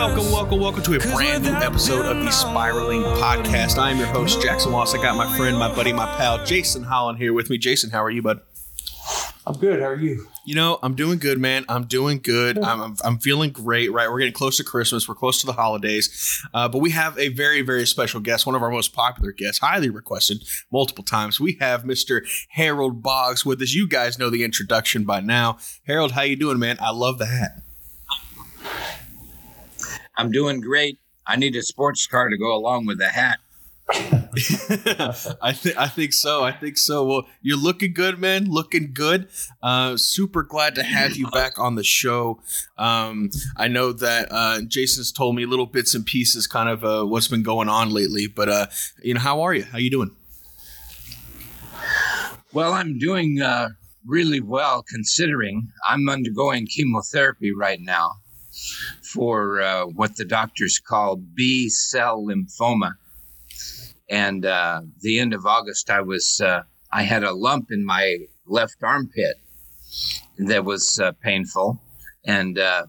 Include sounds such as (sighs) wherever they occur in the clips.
Welcome, welcome, welcome to a brand new episode of the Spiraling Podcast. I am your host, Jackson Wallace. I got my friend, my buddy, my pal, Jason Holland here with me. Jason, how are you, bud? I'm good. How are you? You know, I'm doing good, man. I'm doing good. I'm, I'm, I'm feeling great, right? We're getting close to Christmas. We're close to the holidays. Uh, but we have a very, very special guest, one of our most popular guests, highly requested multiple times. We have Mr. Harold Boggs with us. You guys know the introduction by now. Harold, how you doing, man? I love the hat. I'm doing great. I need a sports car to go along with the hat. (laughs) I think I think so. I think so. Well, you're looking good, man. Looking good. Uh, super glad to have you back on the show. Um, I know that uh, Jason's told me little bits and pieces, kind of uh, what's been going on lately. But uh, you know, how are you? How you doing? Well, I'm doing uh, really well considering I'm undergoing chemotherapy right now for uh, what the doctors call B cell lymphoma. And uh, the end of August, I was uh, I had a lump in my left armpit that was uh, painful, and uh,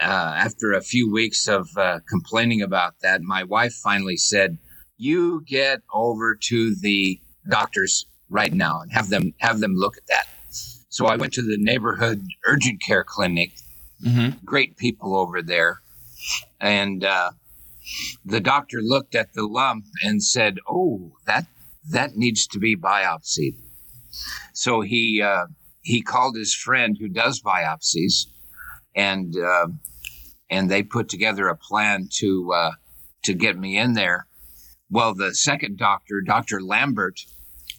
uh, after a few weeks of complaining about that, my wife finally said, "You get over to the doctors right now and have them have them look at that." So I went to the neighborhood urgent care clinic. Mm-hmm. Great people over there, and the doctor looked at the lump and said, "Oh, that that needs to be biopsied." So he uh, he called his friend who does biopsies, and uh, and they put together a plan to uh, to get me in there. Well, the second doctor, Doctor Lambert,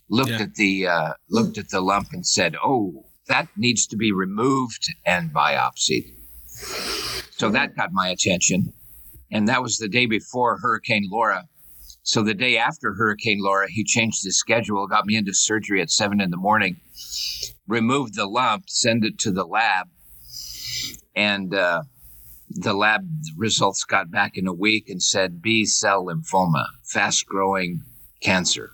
looked yeah. at the uh, looked at the lump and said, "Oh, that needs to be removed and biopsied." So that got my attention and that was the day before Hurricane Laura. So the day after Hurricane Laura, he changed his schedule, got me into surgery at seven in the morning, removed the lump, send it to the lab, and uh, the lab results got back in a week and said B cell lymphoma, fast growing cancer.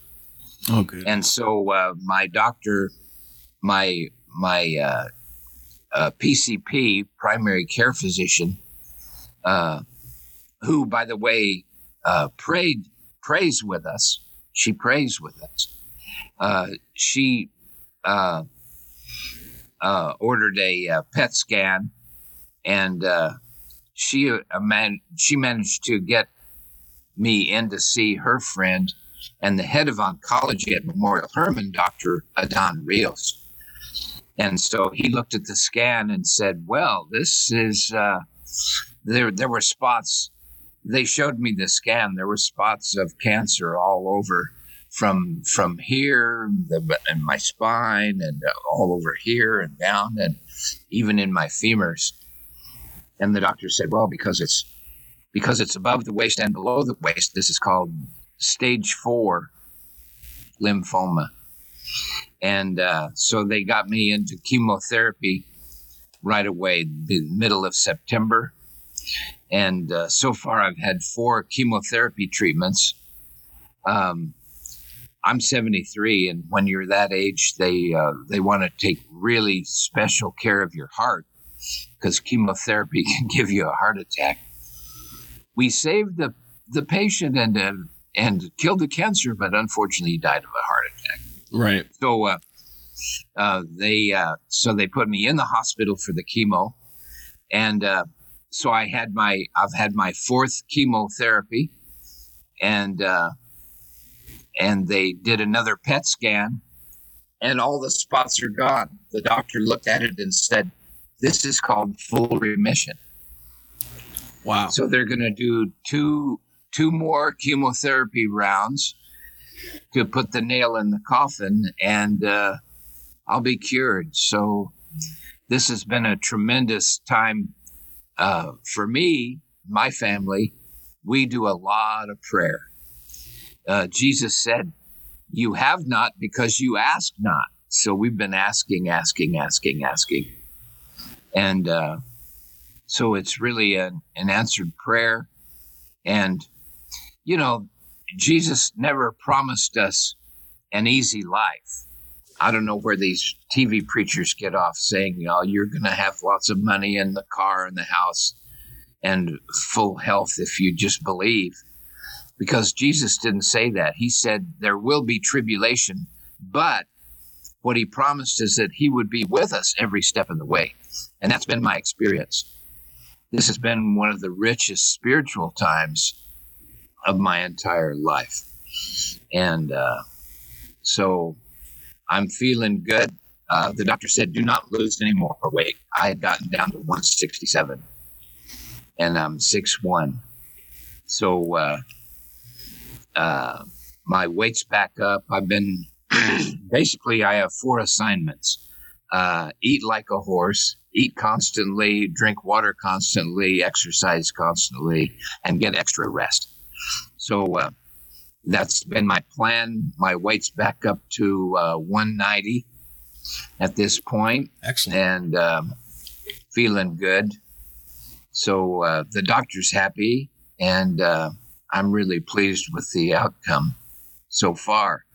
Okay. And so uh, my doctor, my my uh, uh PCP, primary care physician, uh, who, by the way, uh, prayed prays with us. She prays with us. Uh, she uh, ordered a, PET scan, and she man she managed to get me in to see her friend and the head of oncology at Memorial Hermann, Dr. Adan Rios. And so he looked at the scan and said, "Well, this is uh, there. There were spots they showed me the scan. There were spots of cancer all over from from here the, and my spine and all over here and down and even in my femurs. And the doctor said, "Well, because it's because it's above the waist and below the waist, this is called stage four lymphoma." And uh, so they got me into chemotherapy right away, the middle of September and uh, so far, I've had four chemotherapy treatments. Um, I'm 73, and when you're that age, they uh, they want to take really special care of your heart because chemotherapy (laughs) can give you a heart attack. We saved the the patient and uh, and killed the cancer, but unfortunately, he died of a heart attack. Right. So uh, uh, they uh, so they put me in the hospital for the chemo, and uh, so I had my I've had my fourth chemotherapy, and uh, and they did another PET scan, and all the spots are gone. The doctor looked at it and said, "This is called full remission." Wow! So they're going to do two two more chemotherapy rounds to put the nail in the coffin, and uh, I'll be cured. So this has been a tremendous time uh, for me, my family, we do a lot of prayer. Uh, Jesus said, You have not because you ask not. So we've been asking, asking, asking, asking. And uh, so it's really an, an answered prayer. And, you know, Jesus never promised us an easy life. I don't know where these TV preachers get off saying, you know, you're going to have lots of money in the car and the house. and full health if you just believe. Because Jesus didn't say that. He said there will be tribulation, but what he promised is that he would be with us every step of the way. And that's been my experience. This has been one of the richest spiritual times of my entire life. And uh, so I'm feeling good. Uh, the doctor said, do not lose any more weight. I had gotten down to 167 and I'm 6'1. So uh, uh, my weight's back up. I've been (clears throat) basically, I have four assignments uh, eat like a horse, eat constantly, drink water constantly, exercise constantly, and get extra rest. So uh, that's been my plan. My weight's back up to uh, 190 at this point. Excellent. And um, feeling good. So uh, the doctor's happy, and uh, I'm really pleased with the outcome so far.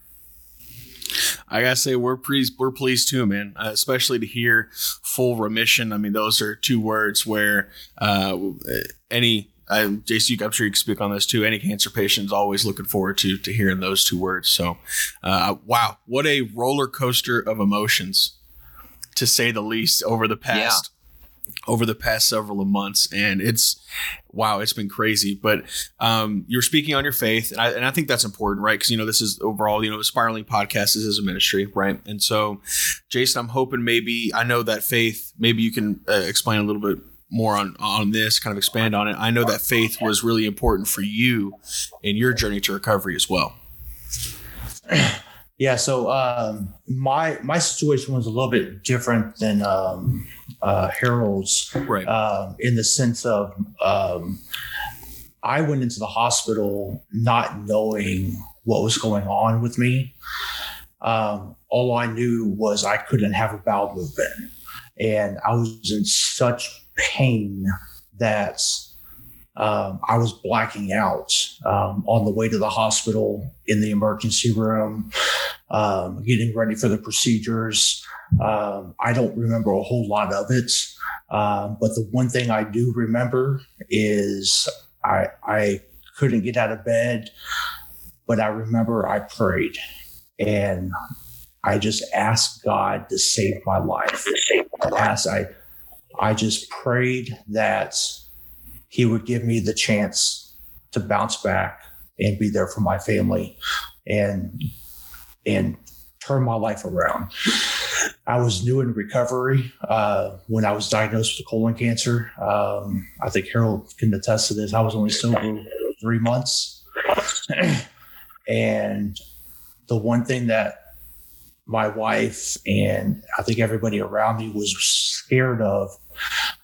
I gotta say we're pleased. We're pleased too, man. Uh, especially to hear full remission. I mean, those are two words where uh, any I, JC, I'm sure you can speak on this too. Any cancer patient is always looking forward to to hearing those two words. So, uh, wow, what a roller coaster of emotions, to say the least, over the past over the past several months. And it's wow it's been crazy. But um, you're speaking on your faith and I, and I think that's important right? Because you know this is overall you know spiraling podcast. Is, is a ministry right? And so jason i'm hoping maybe i know that faith maybe you can uh, explain a little bit more on on this kind of expand on it i know that faith was really important for you in your journey to recovery as well yeah so um, my my situation was a little bit different than um, uh, Harold's, right? Um, in the sense of um, I went into the hospital not knowing what was going on with me. Um, all I knew was I couldn't have a bowel movement, and I was in such pain that um, I was blacking out um, on the way to the hospital in the emergency room, um, getting ready for the procedures. Um, I don't remember a whole lot of it, um, but the one thing I do remember is I, I couldn't get out of bed, but I remember I prayed and I just asked God to save my life. As I, I just prayed that He would give me the chance to bounce back and be there for my family, and and turn my life around. I was new in recovery uh, when I was diagnosed with colon cancer. Um, I think Harold can attest to this. I was only sober three months. and the one thing that my wife and I think everybody around me was scared of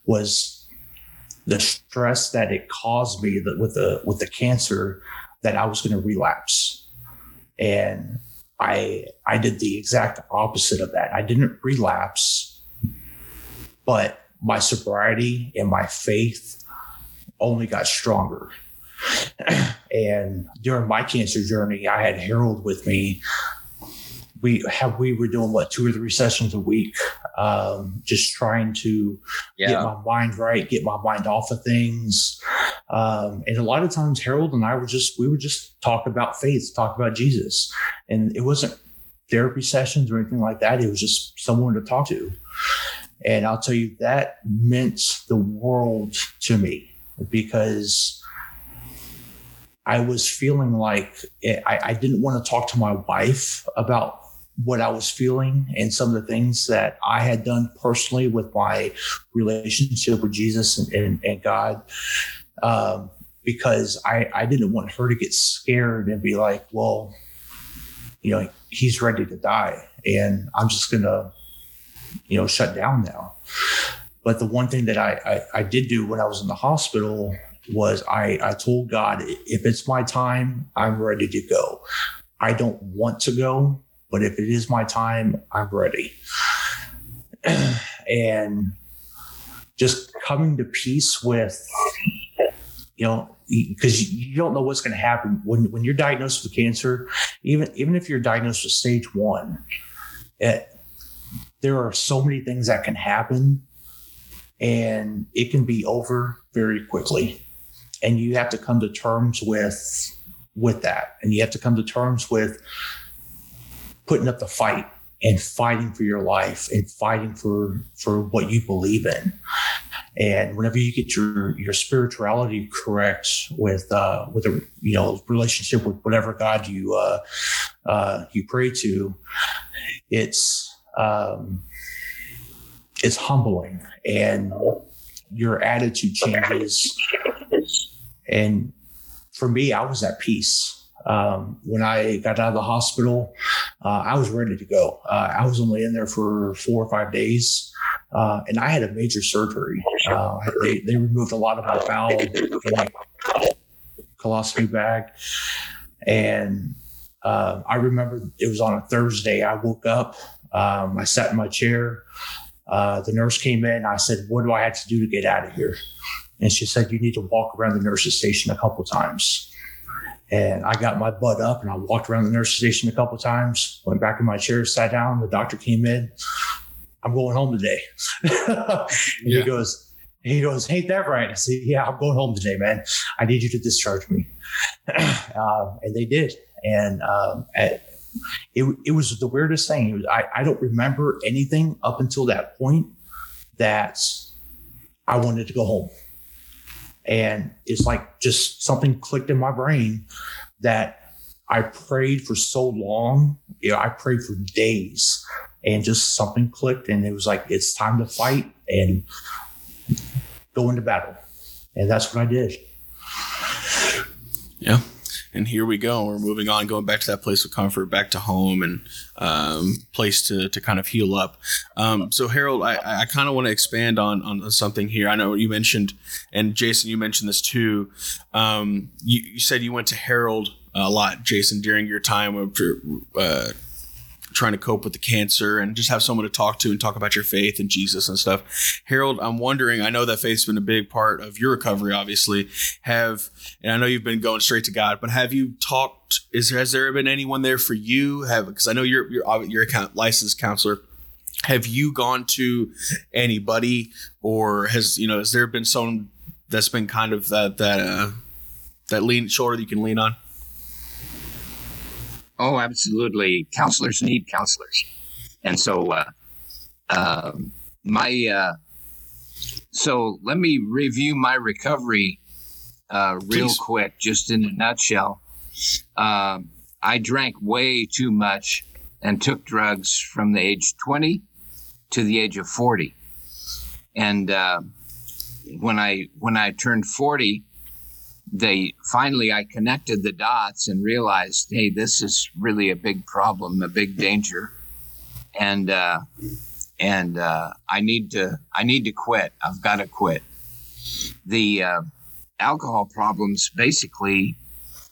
was the stress that it caused me that with the with the cancer that I was going to relapse. And I I did the exact opposite of that. I didn't relapse, but my sobriety and my faith only got stronger. (clears throat) and during my cancer journey, I had Harold with me we have we were doing what two or three sessions a week um, just trying to yeah. get my mind right get my mind off of things. Um, and a lot of times harold and i were just we would just talk about faith talk about jesus. And it wasn't therapy sessions or anything like that. It was just someone to talk to. And i'll tell you that meant the world to me because I was feeling like I, I, didn't want to talk to my wife about what I was feeling and some of the things that I had done personally with my relationship with Jesus and, and, and God. Um, because I, I didn't want her to get scared and be like, well, you know, he's ready to die and I'm just going to, you know, shut down now. But the one thing that I, I, I did do when I was in the hospital was I, I told God, if it's my time, I'm ready to go. I don't want to go, but if it is my time, I'm ready. (clears throat) and just coming to peace with, you know, because you don't know what's going to happen when when you're diagnosed with cancer. Even even if you're diagnosed with stage one, it, there are so many things that can happen and it can be over very quickly. And you have to come to terms with with that, and you have to come to terms with putting up the fight and fighting for your life and fighting for for what you believe in. And whenever you get your your spirituality correct with uh, with a you know relationship with whatever God you uh, uh, you pray to, it's um, it's humbling and your attitude changes. And for me, I was at peace. Um, when I got out of the hospital, uh, I was ready to go. Uh, I was only in there for four or five days, uh, and I had a major surgery. Uh, they, they removed a lot of my bowel in my colostomy bag, and uh, I remember it was on a Thursday. I woke up, um, I sat in my chair. Uh, the nurse came in. I said, "What do I have to do to get out of here?" And she said, "You need to walk around the nurse's station a couple times." And I got my butt up and I walked around the nurse station a couple times, went back in my chair, sat down. The doctor came in. I'm going home today. (laughs) and yeah. he goes, he goes, ain't that right? I said, yeah, I'm going home today, man. I need you to discharge me. (clears throat) uh, and they did. And um, at, it, it was the weirdest thing. Was, I, I don't remember anything up until that point that I wanted to go home. And it's like just something clicked in my brain that I prayed for so long. You know, I prayed for days and just something clicked and it was like, it's time to fight and go into battle. And that's what I did. Yeah and here we go. We're moving on, going back to that place of comfort, back to home, and um, place to, to kind of heal up. Um, so, Harold, I, I kind of want to expand on on something here. I know you mentioned, and Jason, you mentioned this too. Um, you, you, said you went to Harold a lot, Jason, during your time of uh, trying to cope with the cancer and just have someone to talk to and talk about your faith and Jesus and stuff. Harold, I'm wondering, I know that faith's been a big part of your recovery, obviously. Have, and I know you've been going straight to God, but have you talked, is has there been anyone there for you? Have, because I know you're, you're, you're a licensed counselor. Have you gone to anybody or has, you know, has there been someone that's been kind of that, that, uh, that lean shoulder that you can lean on? Oh, absolutely. Counselors need counselors. And so, uh, uh, my, uh, so let me review my recovery uh, real Please. quick, just in a nutshell. Um, I drank way too much and took drugs from the age 20 to the age of 40. And uh, when I when I turned 40, they finally I connected the dots and realized, hey, this is really a big problem, a big danger, and uh, and uh, I need to I need to quit. I've got to quit. The uh, alcohol problems, basically,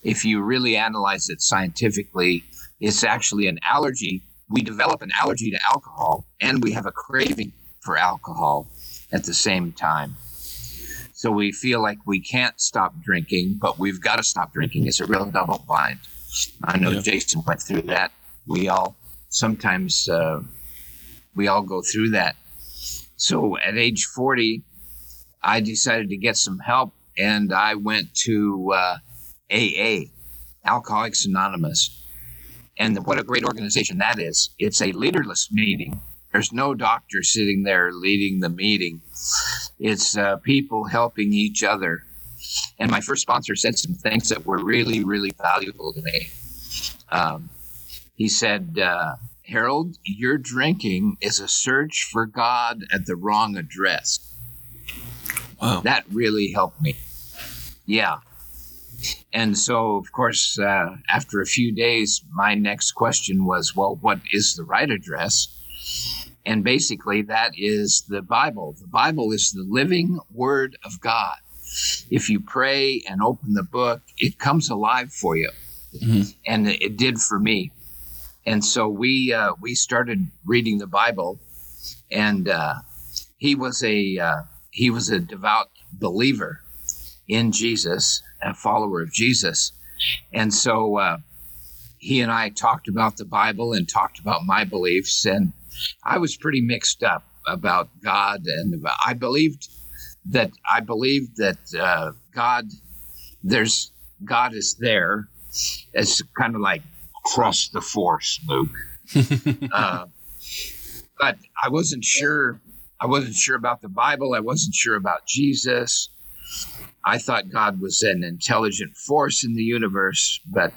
if you really analyze it scientifically, it's actually an allergy. We develop an allergy to alcohol, and we have a craving for alcohol at the same time. So we feel like we can't stop drinking, but we've got to stop drinking. It's a real double bind. I know yeah. Jason went through that. We all sometimes uh, we all go through that. So at age 40, I decided to get some help and I went to uh, AA, Alcoholics Anonymous. And what a great organization that is. It's a leaderless meeting. There's no doctor sitting there leading the meeting. It's uh, people helping each other. And my first sponsor said some things that were really, really valuable to me. Um, he said, uh, Harold, your drinking is a search for God at the wrong address. Wow. That really helped me. Yeah. And so, of course, uh, after a few days, my next question was, well, what is the right address? And basically, that is the Bible. The Bible is the living Word of God. If you pray and open the book, it comes alive for you. Mm-hmm. And it did for me. And so we uh, we started reading the Bible, and uh, he was a uh, he was a devout believer in Jesus, a follower of Jesus, and so uh, he and I talked about the Bible and talked about my beliefs, and I was pretty mixed up. about God, and about, I believed that I believed that uh, God, there's God is there. It's kind of like trust the force, Luke. (laughs) uh, but I wasn't sure. I wasn't sure about the Bible. I wasn't sure about Jesus. I thought God was an intelligent force in the universe, but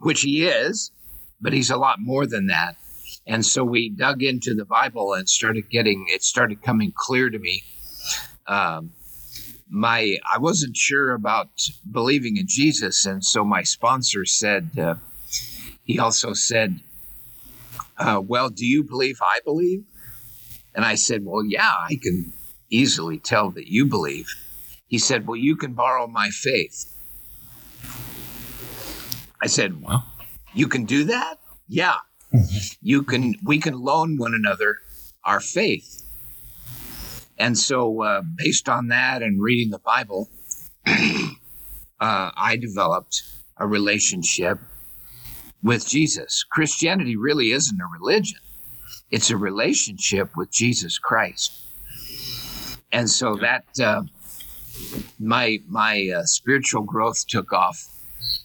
which he is, but he's a lot more than that. And so we dug into the Bible and started getting it started coming clear to me. Um, my I wasn't sure about believing in Jesus, and so my sponsor said uh, he also said, uh, "Well, do you believe I believe?" And I said, "Well, yeah, I can easily tell that you believe." He said, "Well, you can borrow my faith." I said, "Well, you can do that?" Yeah, you can. We can loan one another our faith. And so, uh, based on that and reading the Bible, (clears throat) uh, I developed a relationship with Jesus. Christianity really isn't a religion, it's a relationship with Jesus Christ. And so that uh, my my uh, spiritual growth took off,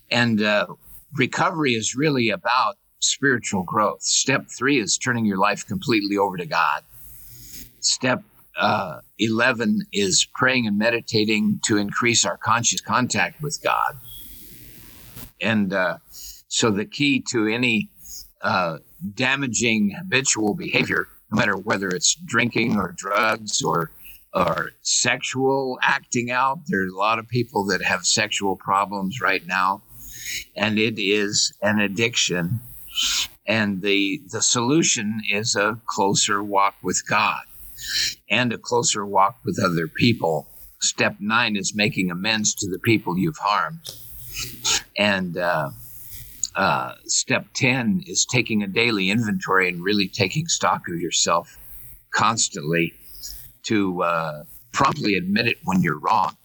and uh, recovery is really about spiritual growth. Step three is turning your life completely over to God. Step uh, 11 is praying and meditating to increase our conscious contact with God. And uh, so the key to any uh, damaging habitual behavior, no matter whether it's drinking or drugs or or sexual acting out, there's a lot of people that have sexual problems right now, and it is an addiction. And the the solution is a closer walk with God and a closer walk with other people. Step nine is making amends to the people you've harmed. And uh, uh, step 10 is taking a daily inventory and really taking stock of yourself constantly to uh, promptly admit it when you're wrong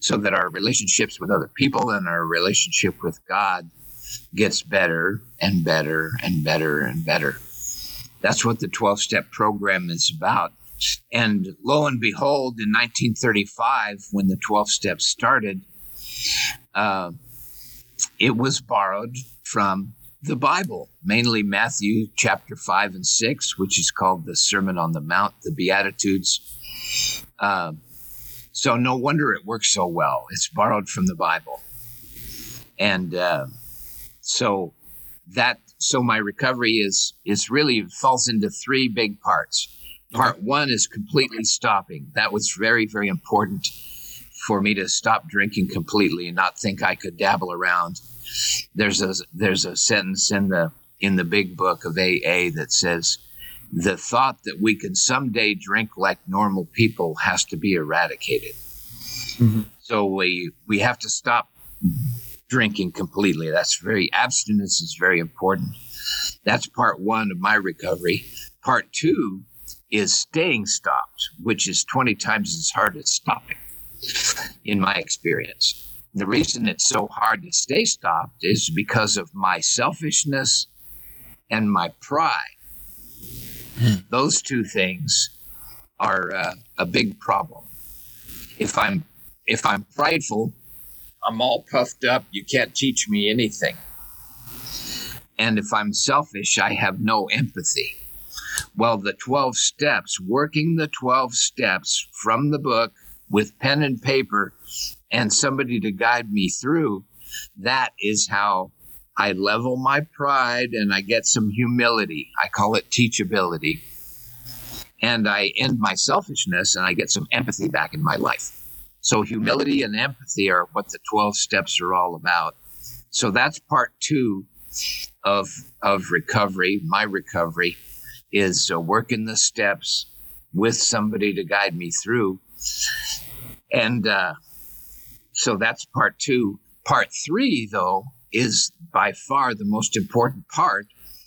so that our relationships with other people and our relationship with God gets better and better and better and better. That's what the 12 step program is about. And lo and behold, in 1935, when the 12 steps started, uh, it was borrowed from the Bible, mainly Matthew chapter 5 and 6, which is called the Sermon on the Mount, the Beatitudes. Uh, so no wonder it works so well. It's borrowed from the Bible. And uh, so that so my recovery is is really falls into three big parts. Part one is completely stopping. That was very very important for me to stop drinking completely and not think I could dabble around. There's a there's a sentence in the in the big book of AA that says the thought that we can someday drink like normal people has to be eradicated. Mm-hmm. So we we have to stop drinking completely. That's very abstinence is very important. That's part one of my recovery. Part two is staying stopped, which is 20 times as hard as stopping, in my experience. The reason it's so hard to stay stopped is because of my selfishness and my pride. Those two things are uh, a big problem. If I'm if I'm prideful, I'm all puffed up. You can't teach me anything. And if I'm selfish, I have no empathy. Well, the 12 steps, working the 12 steps from the book with pen and paper and somebody to guide me through, that is how I level my pride and I get some humility. I call it teachability. And I end my selfishness and I get some empathy back in my life. So humility and empathy are what the 12 steps are all about. So that's part two of, of recovery. My recovery is uh, working the steps with somebody to guide me through. And uh, so that's part two. Part three, though, is by far the most important part.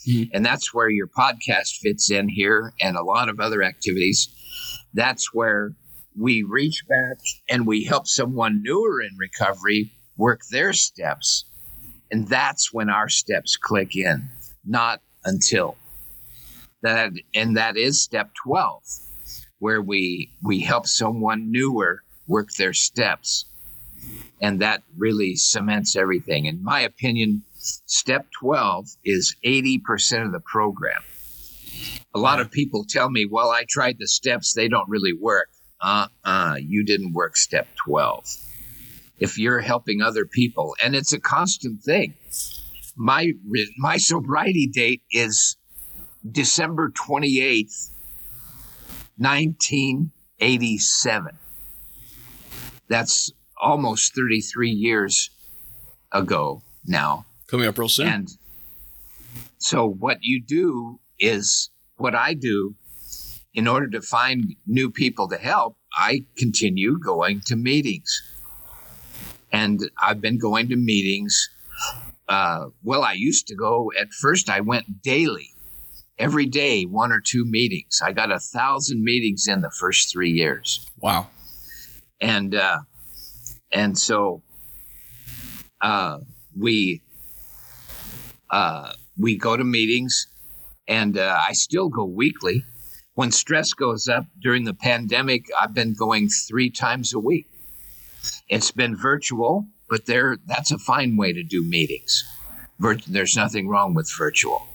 Mm-hmm. And that's where your podcast fits in here and a lot of other activities. That's where we reach back and we help someone newer in recovery work their steps. And that's when our steps click in, not until that. And that is step 12. where we we help someone newer work their steps, and that really cements everything. In my opinion, step twelve is eighty percent of the program. A lot of people tell me, "Well, I tried the steps; they don't really work." Uh, uh you didn't work step twelve. If you're helping other people, and it's a constant thing. My my sobriety date is December twenty eighth, 1987. That's almost 33 years ago now. Coming up real soon. And so, what you do is what I do in order to find new people to help, I continue going to meetings. And I've been going to meetings. Uh, well, I used to go, at first, I went daily every day, one or two meetings. I got a thousand meetings in the first three years. Wow. And, uh, and so, uh, we, uh, we go to meetings and, uh, I still go weekly. When stress goes up during the pandemic, I've been going three times a week. It's been virtual, but there, that's a fine way to do meetings. Vir- there's nothing wrong with virtual.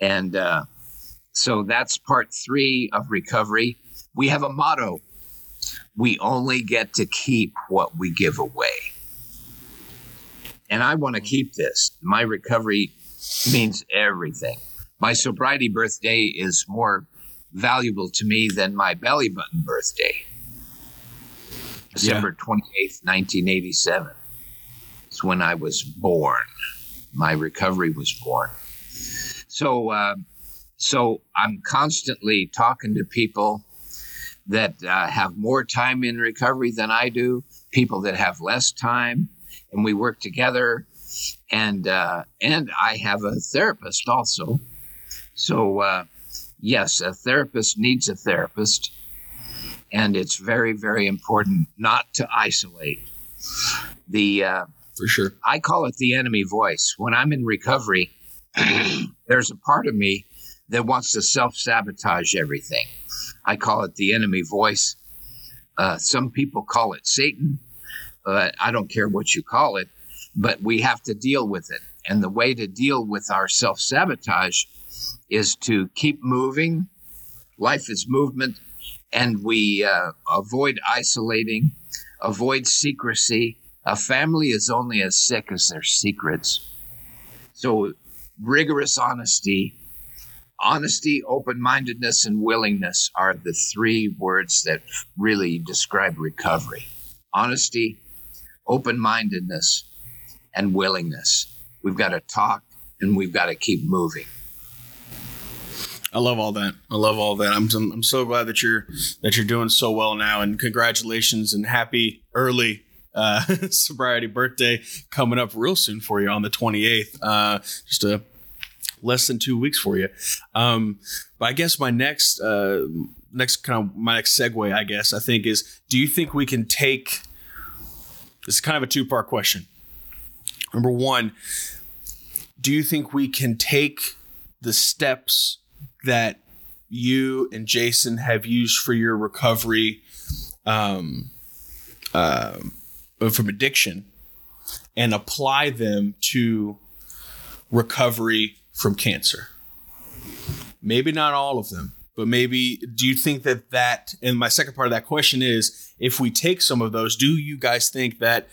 And uh, so that's part three of recovery. We have a motto we only get to keep what we give away. And I want to keep this. My recovery means everything. My sobriety birthday is more valuable to me than my belly button birthday. December yeah. 28th, 1987 is when I was born. My recovery was born. So, uh, so I'm constantly talking to people that uh, have more time in recovery than I do, people that have less time, and we work together. And uh, and I have a therapist also. So uh, yes, a therapist needs a therapist, and it's very very important not to isolate. The uh, for sure, I call it the enemy voice. When I'm in recovery, (clears throat) there's a part of me that wants to self sabotage everything. I call it the enemy voice. Uh, some people call it Satan, but I don't care what you call it. But we have to deal with it. And the way to deal with our self sabotage is to keep moving. Life is movement, and we uh, avoid isolating, avoid secrecy. A family is only as sick as their secrets. So rigorous honesty. Honesty, open mindedness, and willingness are the three words that really describe recovery. Honesty, open mindedness, and willingness. We've got to talk and we've got to keep moving. I love all that. I love all that. I'm, I'm so glad that you're that you're doing so well now, and congratulations and happy early uh, (laughs) sobriety birthday coming up real soon for you on the 28th. Uh, just a less than two weeks for you. Um, but I guess my next uh, next kind of my next segue, I guess, I think is: Do you think we can take? This is kind of a two part question. Number one, do you think we can take the steps that you and Jason have used for your recovery um, uh, from addiction and apply them to recovery from cancer. Maybe not all of them, but maybe do you think that that and my second part of that question is if we take some of those, do you guys think that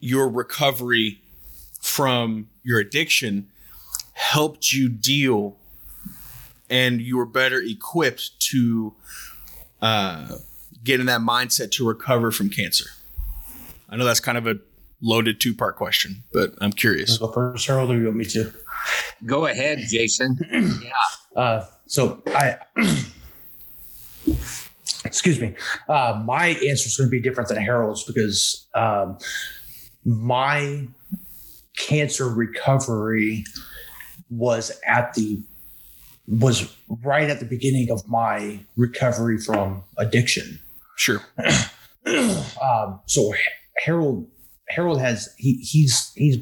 your recovery from your addiction helped you deal and you were better equipped to uh, get in that mindset to recover from cancer? I know that's kind of a loaded two part question, but I'm curious. Go first, Harold, or you want me to? Go ahead, Jason. (clears throat) yeah. Uh, so I, (clears throat) excuse me, uh, my answer is going to be different than Harold's because um, my cancer recovery was at the was right at the beginning of my recovery from addiction. Sure. (clears throat) um, so Harold Harold has he he's he's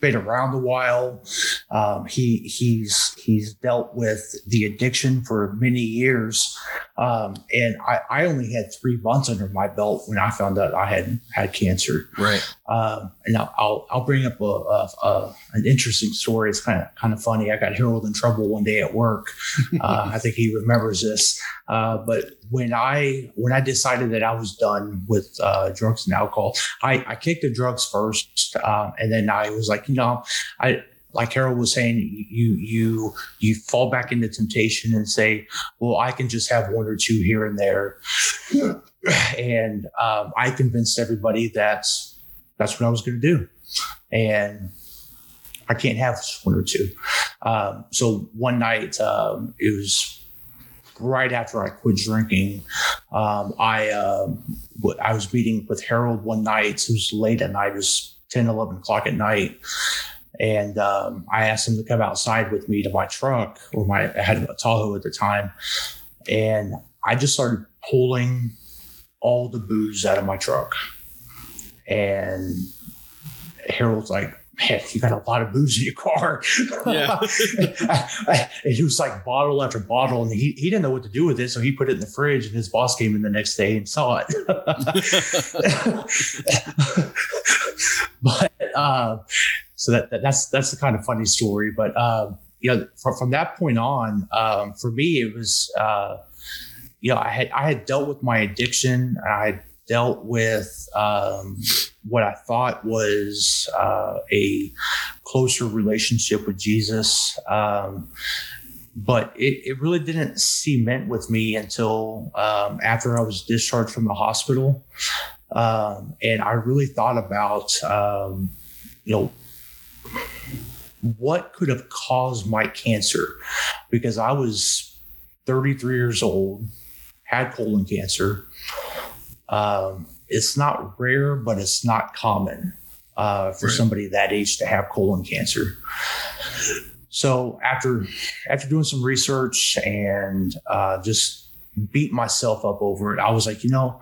been around a while. Um, he he's he's dealt with the addiction for many years, um, and I, I only had three months under my belt when I found out I had had cancer. Right. Um, and I'll, I'll I'll bring up a, a, a an interesting story. It's kind of kind of funny. I got Harold in trouble one day at work. Uh, I think he remembers this. Uh, but when I when I decided that I was done with uh, drugs and alcohol, I, I kicked the drugs first, uh, and then I was like, you know, I like Harold was saying, you you you fall back into temptation and say, well, I can just have one or two here and there, and um, I convinced everybody that's that's what I was going to do, and I can't have one or two. Um, so one night, um, it was right after I quit drinking. Um, I I was meeting with Harold one night. It was late at night. It was 10, 11 o'clock at night. And um, I asked him to come outside with me to my truck, or my I had a Tahoe at the time, and I just started pulling all the booze out of my truck. And Harold's like, man, you got a lot of booze in your car. Yeah. (laughs) and it was like bottle after bottle, and he, he didn't know what to do with it. So he put it in the fridge, and his boss came in the next day and saw it. (laughs) but uh, so that, that, that's that's the kind of funny story. But um, you know, from, from that point on, um, for me, it was uh, you know, I had I had dealt with my addiction. I had dealt with um, what I thought was uh, a closer relationship with Jesus. Um, but it, it really didn't cement with me until um, after I was discharged from the hospital. Um, and I really thought about, um, you know, what could have caused my cancer because I was 33 years old, had colon cancer. Um, it's not rare, but it's not common uh, for Right. somebody that age to have colon cancer. So after after doing some research and uh, just beat myself up over it, I was like, you know,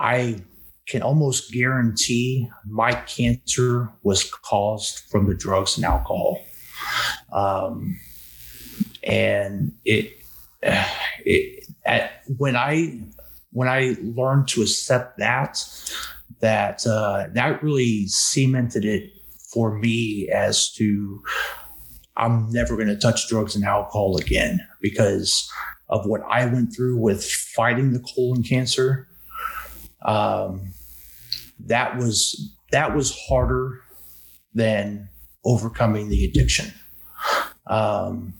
I can almost guarantee my cancer was caused from the drugs and alcohol. Um, and it, (sighs) it at, when I when I learned to accept that, that uh, that really cemented it for me as to I'm never going to touch drugs and alcohol again because of what I went through with fighting the colon cancer. Um, that was that was harder than overcoming the addiction. Um,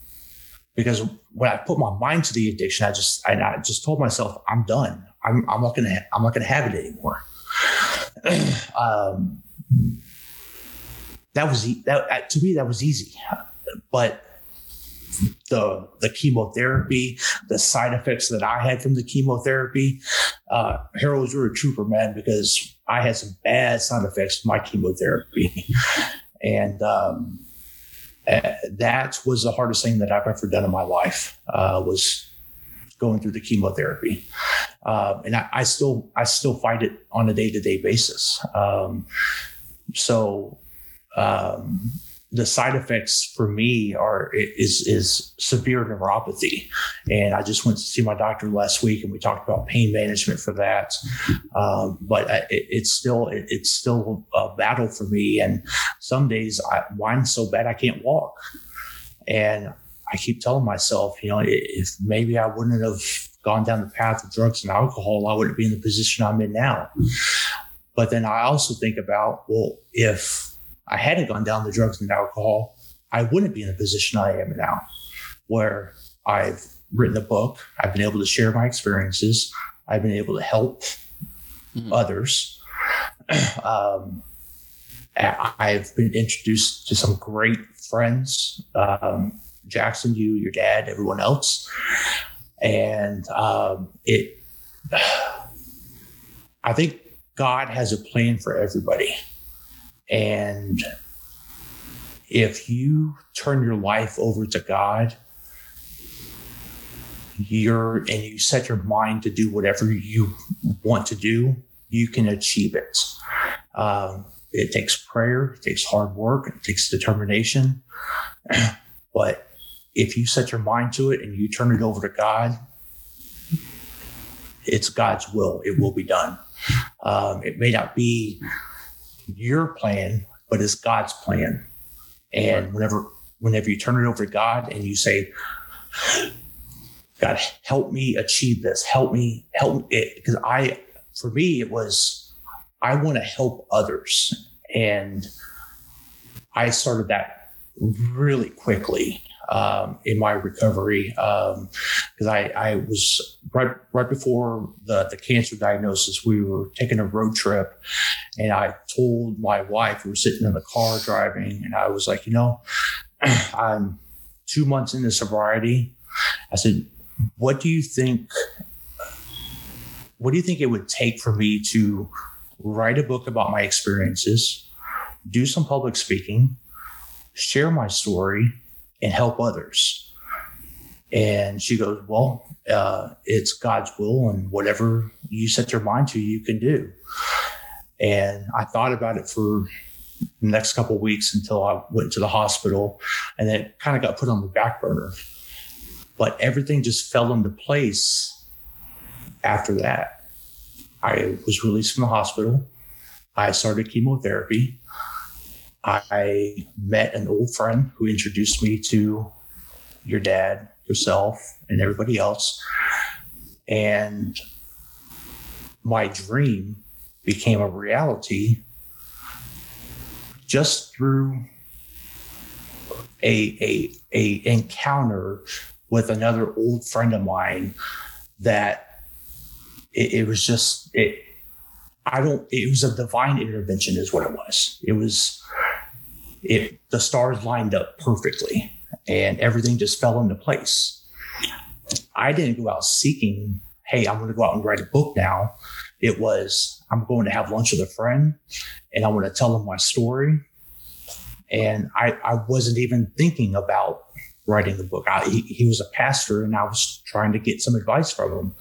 because when I put my mind to the addiction, I just I, I just told myself I'm done. I'm, I'm not gonna I'm not gonna have it anymore. (clears throat) um, that was that uh, to me that was easy, but the the chemotherapy, the side effects that I had from the chemotherapy, uh, Harold, you're a trooper, man, because I had some bad side effects from my chemotherapy, and um, that was the hardest thing that I've ever done in my life. Uh, was going through the chemotherapy, um, and I, I still I still fight it on a day to day basis. Um, so um, the side effects for me are is is severe neuropathy, and I just went to see my doctor last week, and we talked about pain management for that. Um, but I, it, it's still it, it's still a battle for me, and some days I whine so bad I can't walk, and I keep telling myself, you know, if maybe I wouldn't have gone down the path of drugs and alcohol, I wouldn't be in the position I'm in now. But then I also think about, well, if I hadn't gone down the drugs and alcohol, I wouldn't be in the position I am now, where I've written a book, I've been able to share my experiences, I've been able to help Mhm. others. (clears throat) um, I've been introduced to some great friends, um, Jackson, you, your dad, everyone else, and um, it. (sighs) I think God has a plan for everybody. And if you turn your life over to God, you're and you set your mind to do whatever you want to do, you can achieve it. Um, it takes prayer, it takes hard work, it takes determination. (clears throat) but if you set your mind to it and you turn it over to God, it's God's will. It will be done. Um, it may not be your plan, but it's God's plan. And whenever whenever you turn it over to God and you say, God, help me achieve this. Help me, help me. Because I, for me, it was, I want to help others. And I started that really quickly um, in my recovery because um, I, I was right right before the, the cancer diagnosis. We were taking a road trip, and I told my wife we were sitting in the car driving, and I was like, you know, (clears throat) I'm two months into sobriety. I said, what do you think? What do you think it would take for me to write a book about my experiences, do some public speaking, share my story, and help others? And she goes, Well, uh, it's God's will, and whatever you set your mind to, you can do. And I thought about it for the next couple weeks until I went to the hospital, and then kind of got put on the back burner. But everything just fell into place after that. I was released from the hospital. I started chemotherapy. I met an old friend who introduced me to your dad, yourself, and everybody else. And my dream became a reality just through a, a, a encounter with another old friend of mine that it, it was just it I don't it was a divine intervention is what it was. It was it the stars lined up perfectly and everything just fell into place. I didn't go out seeking, hey, I'm going to go out and write a book now. It was, I'm going to have lunch with a friend and I want to tell them my story. And I, I wasn't even thinking about writing the book. I, he, he was a pastor and I was trying to get some advice from him.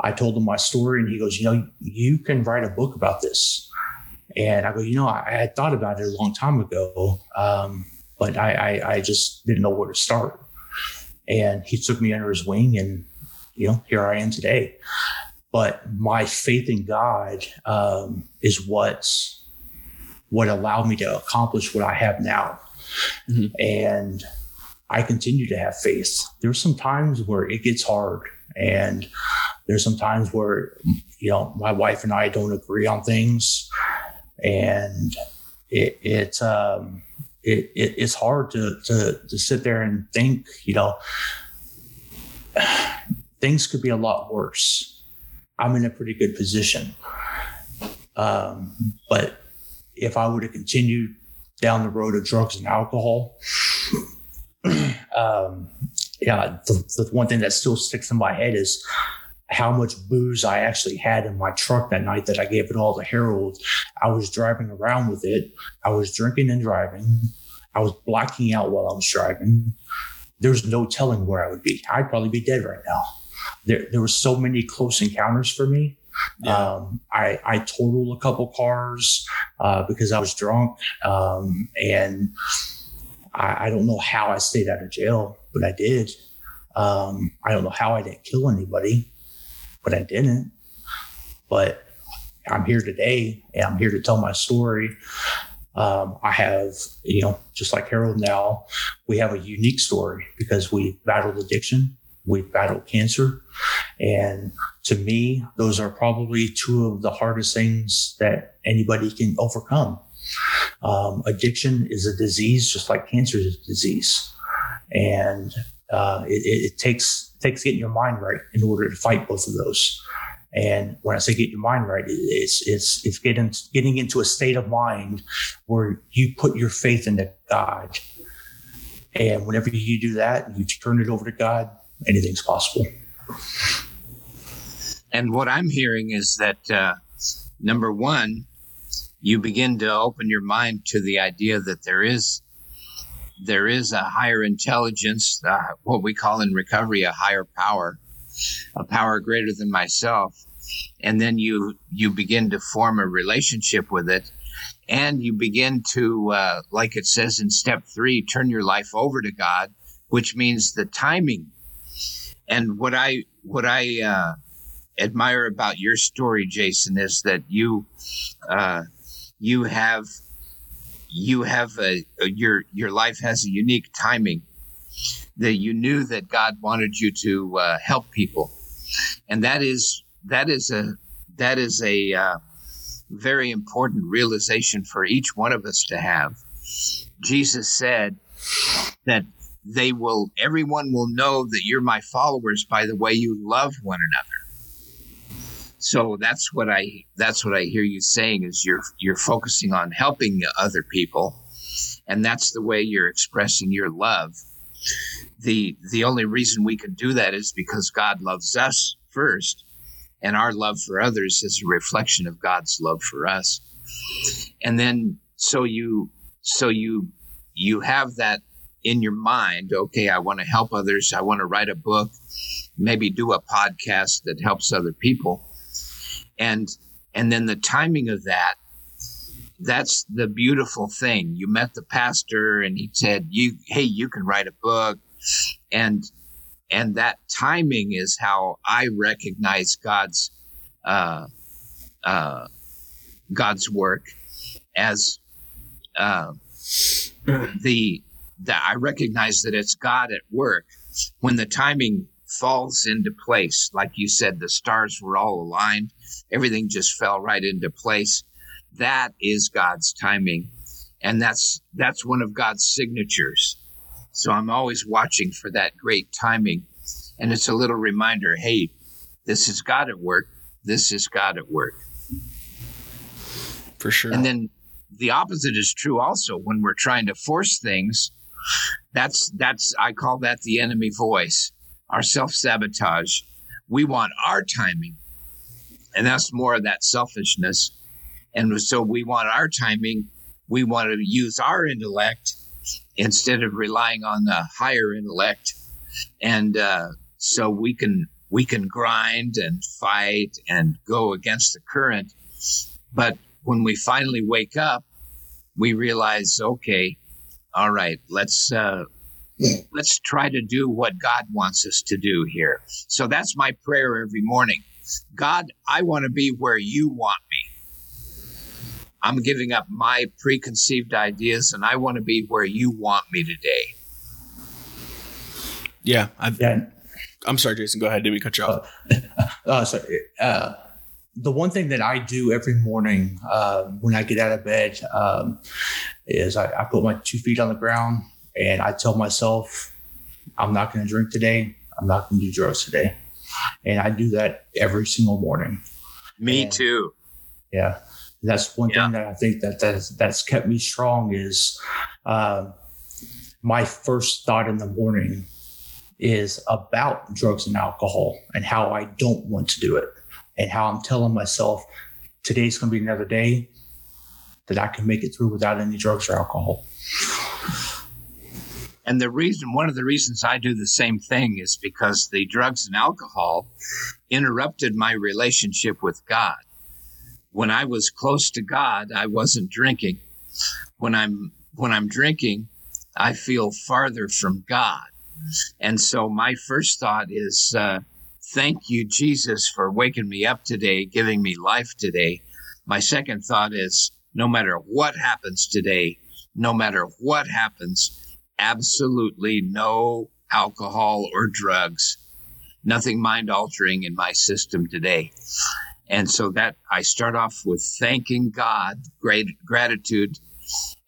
I told him my story and he goes, you know, you can write a book about this. And I go, you know, I, I had thought about it a long time ago, um, but I, I, I, just didn't know where to start. And he took me under his wing and, you know, here I am today. But my faith in God um, is what's what allowed me to accomplish what I have now. Mm-hmm. And I continue to have faith. There's some times where it gets hard, and there's some times where you know my wife and I don't agree on things, and it it um, it, it it's hard to, to to sit there and think. You know, (sighs) things could be a lot worse. I'm in a pretty good position, um, but if I were to continue down the road of drugs and alcohol (sniffs) um, yeah, the, the one thing that still sticks in my head is how much booze I actually had in my truck that night that I gave it all to Harold. I was driving around with it. I was drinking and driving. I was blacking out while I was driving. There's no telling where I would be. I'd probably be dead right now. There, there were so many close encounters for me. Yeah. Um, I, I totaled a couple cars uh, because I was drunk. Um, and I, I, don't know how I stayed out of jail, but I did. Um, I don't know how I didn't kill anybody, but I didn't. But I'm here today and I'm here to tell my story. Um, I have, you know, just like Harold now, we have a unique story because we battled addiction, we battled cancer. And to me, those are probably two of the hardest things that anybody can overcome. Um, addiction is a disease, just like cancer is a disease, and uh, it, it, takes takes getting your mind right in order to fight both of those. And when I say get your mind right, it's it's it's getting getting into a state of mind where you put your faith into God. And whenever you do that, you turn it over to God, anything's possible. And what I'm hearing is that uh, number one, you begin to open your mind to the idea that there is there is a higher intelligence, uh, what we call in recovery a higher power, a power greater than myself, and then you you begin to form a relationship with it and you begin to, uh, like it says in step three, turn your life over to God, which means the timing. And what I what I uh, admire about your story, Jason, is that you uh, you have you have a, a, your your life has a unique timing that you knew that God wanted you to uh, help people, and that is that is a that is a uh, very important realization for each one of us to have. Jesus said that they will everyone will know that you're my followers by the way you love one another. So that's what I that's what I hear you saying is you're you're focusing on helping other people and that's the way you're expressing your love. The the only reason we can do that is because God loves us first and our love for others is a reflection of God's love for us. And then so you so you you have that in your mind, okay, I want to help others, I want to write a book, maybe do a podcast that helps other people. And and then the timing of that that's the beautiful thing. You met the pastor and he said, "You hey, you can write a book." And and that timing is how I recognize God's uh, uh, God's work as uh, (clears throat) the that I recognize that it's God at work when the timing falls into place. Like you said, the stars were all aligned, everything just fell right into place. That is God's timing, and that's that's one of God's signatures. So I'm always watching for that great timing. And it's a little reminder hey, this is God at work. This is God at work. For sure. And then the opposite is true also when we're trying to force things. That's that's I call that the enemy voice, our self-sabotage. We want our timing. And that's more of that selfishness. And so we want our timing. We want to use our intellect instead of relying on the higher intellect. And uh, so we can we can grind and fight and go against the current. But when we finally wake up, we realize, okay, all right, let's uh, let's try to do what God wants us to do here. So that's my prayer every morning. God, I want to be where you want me. I'm giving up my preconceived ideas and I want to be where you want me today. Yeah. i yeah. I'm sorry, Jason. Go ahead. Did we cut you off? Uh, (laughs) uh, sorry. Uh, the one thing that I do every morning uh, when I get out of bed um, is I, I, put my two feet on the ground and I tell myself, I'm not going to drink today. I'm not going to do drugs today. And I do that every single morning. Me and, too. Yeah that's one yeah. thing that I think that that's, that's kept me strong is uh, my first thought in the morning is about drugs and alcohol and how I don't want to do it and how I'm telling myself today's going to be another day that I can make it through without any drugs or alcohol. And the reason, one of the reasons I do the same thing is because the drugs and alcohol interrupted my relationship with God when I was close to God, I wasn't drinking. When I'm when I'm drinking, I feel farther from God. And so my first thought is, uh, thank you, Jesus, for waking me up today, giving me life today. My second thought is, no matter what happens today, no matter what happens, absolutely no alcohol or drugs, nothing mind altering in my system today. And so that I start off with thanking God, great gratitude,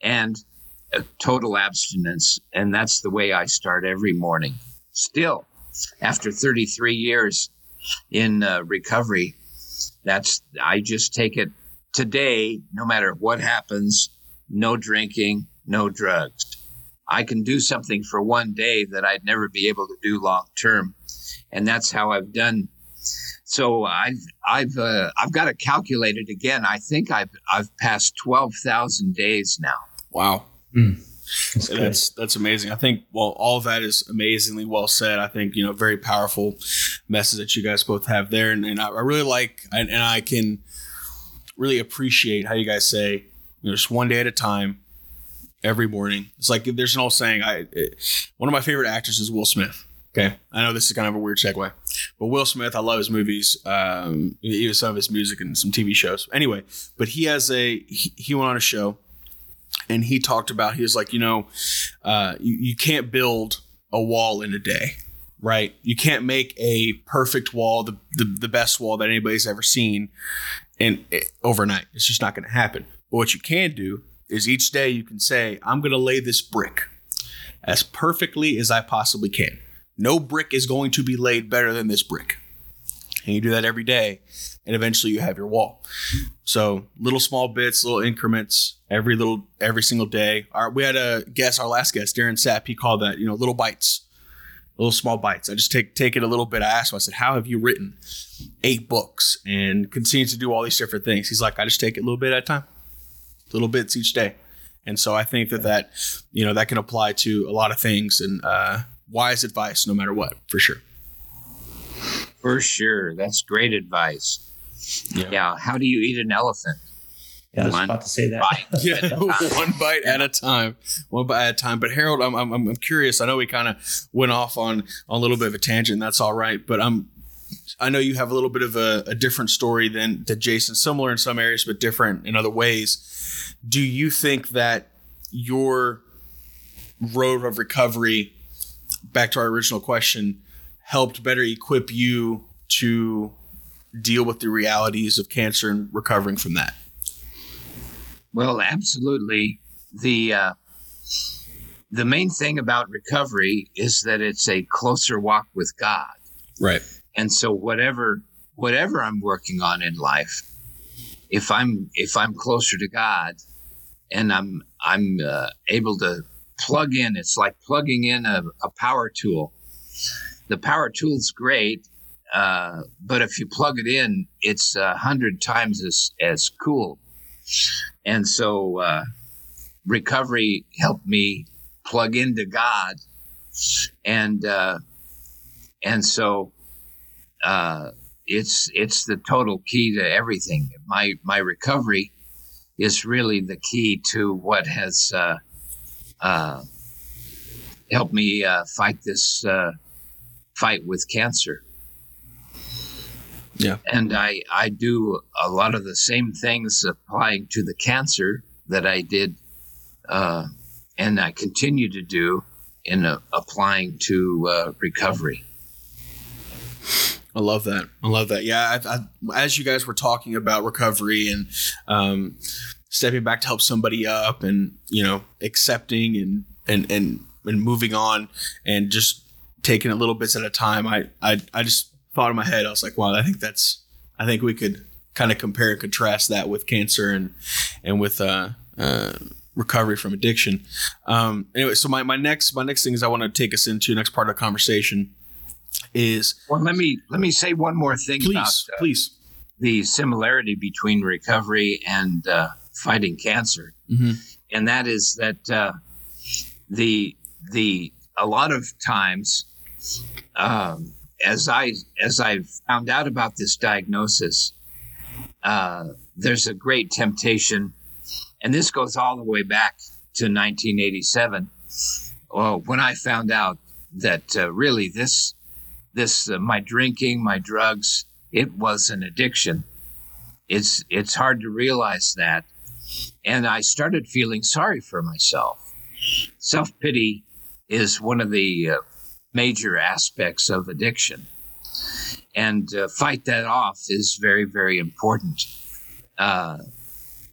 and total abstinence. And that's the way I start every morning. Still, after 33 years in uh, recovery, that's I just take it today, no matter what happens, no drinking, no drugs. I can do something for one day that I'd never be able to do long term. And that's how I've done so I've I've uh, I've got to calculate it again. I think I've I've passed twelve thousand days now. Wow, mm. that's, that's, that's amazing. I think well, all of that is amazingly well said. I think you know very powerful message that you guys both have there, and, and I, I really like and, and I can really appreciate how you guys say you know, just one day at a time, every morning. It's like there's an old saying. I it, one of my favorite actors is Will Smith. Okay, I know this is kind of a weird segue, but Will Smith, I love his movies, um, even some of his music and some TV shows. Anyway, but he has a he, he went on a show, and he talked about he was like, you know, uh, you, you can't build a wall in a day, right? You can't make a perfect wall, the the, the best wall that anybody's ever seen, in overnight. It's just not going to happen. But what you can do is each day you can say, I'm going to lay this brick as perfectly as I possibly can no brick is going to be laid better than this brick. And you do that every day, and eventually you have your wall. So little small bits, little increments, every little every single day. Our, we had a guest, our last guest, Darren Sapp. He called that you know little bites, little small bites. I just take take it a little bit. I asked him. I said, "How have you written eight books and continue to do all these different things?" He's like, "I just take it a little bit at a time, little bits each day." And so I think that that you know that can apply to a lot of things, and uh, wise advice no matter what, for sure. For sure. That's great advice. Yeah. yeah. How do you eat an elephant? Yeah, I was one about to say that. Bite (laughs) yeah, (laughs) one bite at a time, one bite at a time. But Harold, I'm, I'm, I'm curious. I know we kind of went off on, on a little bit of a tangent. That's all right. But I'm, I know you have a little bit of a, a different story than, than Jason, similar in some areas, but different in other ways. Do you think that your road of recovery back to our original question, helped better equip you to deal with the realities of cancer and recovering from that? Well, absolutely. The uh, the main thing about recovery is that it's a closer walk with God. Right. And so whatever whatever I'm working on in life, if I'm if I'm closer to God, and I'm I'm uh, able to plug in. It's like plugging in a, a power tool. The power tool's great, uh, but if you plug it in, it's a hundred times as as cool. And so uh, recovery helped me plug into God, and uh, and so uh, it's it's the total key to everything. My my recovery is really the key to what has uh, uh, helped me uh, fight this uh, fight with cancer. Yeah, and I I do a lot of the same things applying to the cancer that I did, uh, and I continue to do in uh, applying to uh, recovery. I love that. I love that. Yeah, I, I, as you guys were talking about recovery and um, stepping back to help somebody up and you know accepting and and and, and moving on and just taking it little bits at a time i i, I just thought in my head i was like wow i think that's i think we could kind of compare and contrast that with cancer and and with uh, uh recovery from addiction um anyway so my, my next my next thing is i want to take us into next part of the conversation is well let me let me say one more thing please about, uh, please the similarity between recovery and uh, fighting cancer, mm-hmm. and that is that uh, the the a lot of times um, as I as I found out about this diagnosis, uh, there's a great temptation, and this goes all the way back to 1987. Well, when I found out that uh, really this this uh, my drinking, my drugs, it was an addiction. It's it's hard to realize that, and I started feeling sorry for myself. Self pity is one of the uh, major aspects of addiction. And uh, fight that off is very, very important. Uh,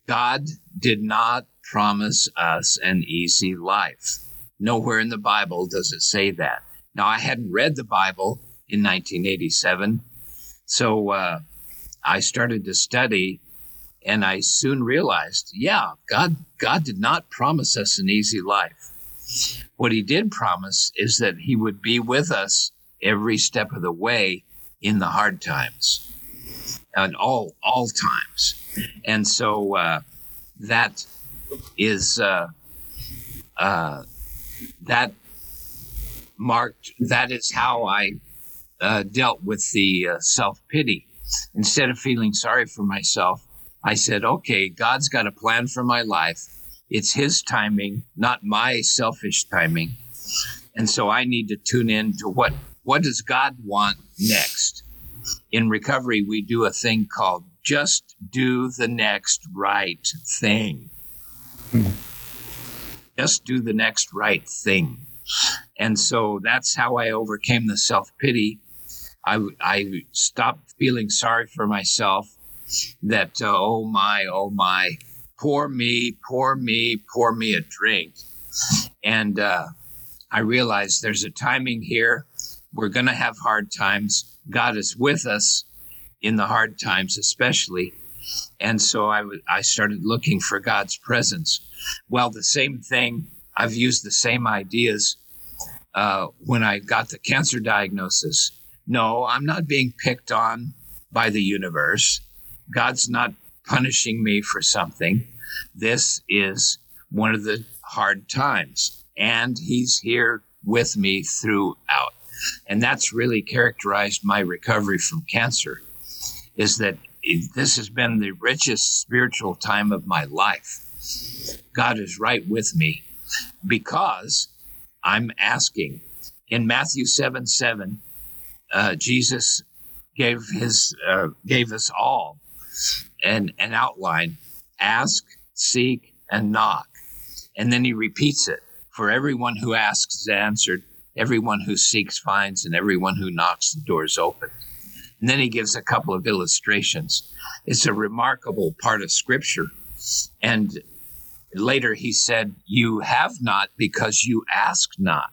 God did not promise us an easy life. Nowhere in the Bible does it say that. Now, I hadn't read the Bible in 1987, so uh, I started to study and I soon realized, yeah, God God did not promise us an easy life. What he did promise is that he would be with us every step of the way in the hard times and all all times. And so uh, that is uh, uh, that marked that is how I uh, dealt with the uh, self pity. Instead of feeling sorry for myself, I said, okay, God's got a plan for my life. It's His timing, not my selfish timing. And so I need to tune in to what what does God want next? In recovery, we do a thing called just do the next right thing. Just do the next right thing. And so that's how I overcame the self pity. I, I stopped feeling sorry for myself that, uh, oh my, oh my, pour me, pour me, pour me a drink. And uh, I realized there's a timing here. We're going to have hard times. God is with us in the hard times, especially. And so I, w- I started looking for God's presence. Well, the same thing, I've used the same ideas uh, when I got the cancer diagnosis. No, I'm not being picked on by the universe. God's not punishing me for something. This is one of the hard times, and He's here with me throughout. And that's really characterized my recovery from cancer is that this has been the richest spiritual time of my life. God is right with me because I'm asking. In Matthew 7 7, uh, Jesus gave his uh, gave us all an, an outline ask, seek, and knock. And then he repeats it for everyone who asks is answered, everyone who seeks finds, and everyone who knocks the door is open. And then he gives a couple of illustrations. It's a remarkable part of scripture. And later he said, You have not because you ask not.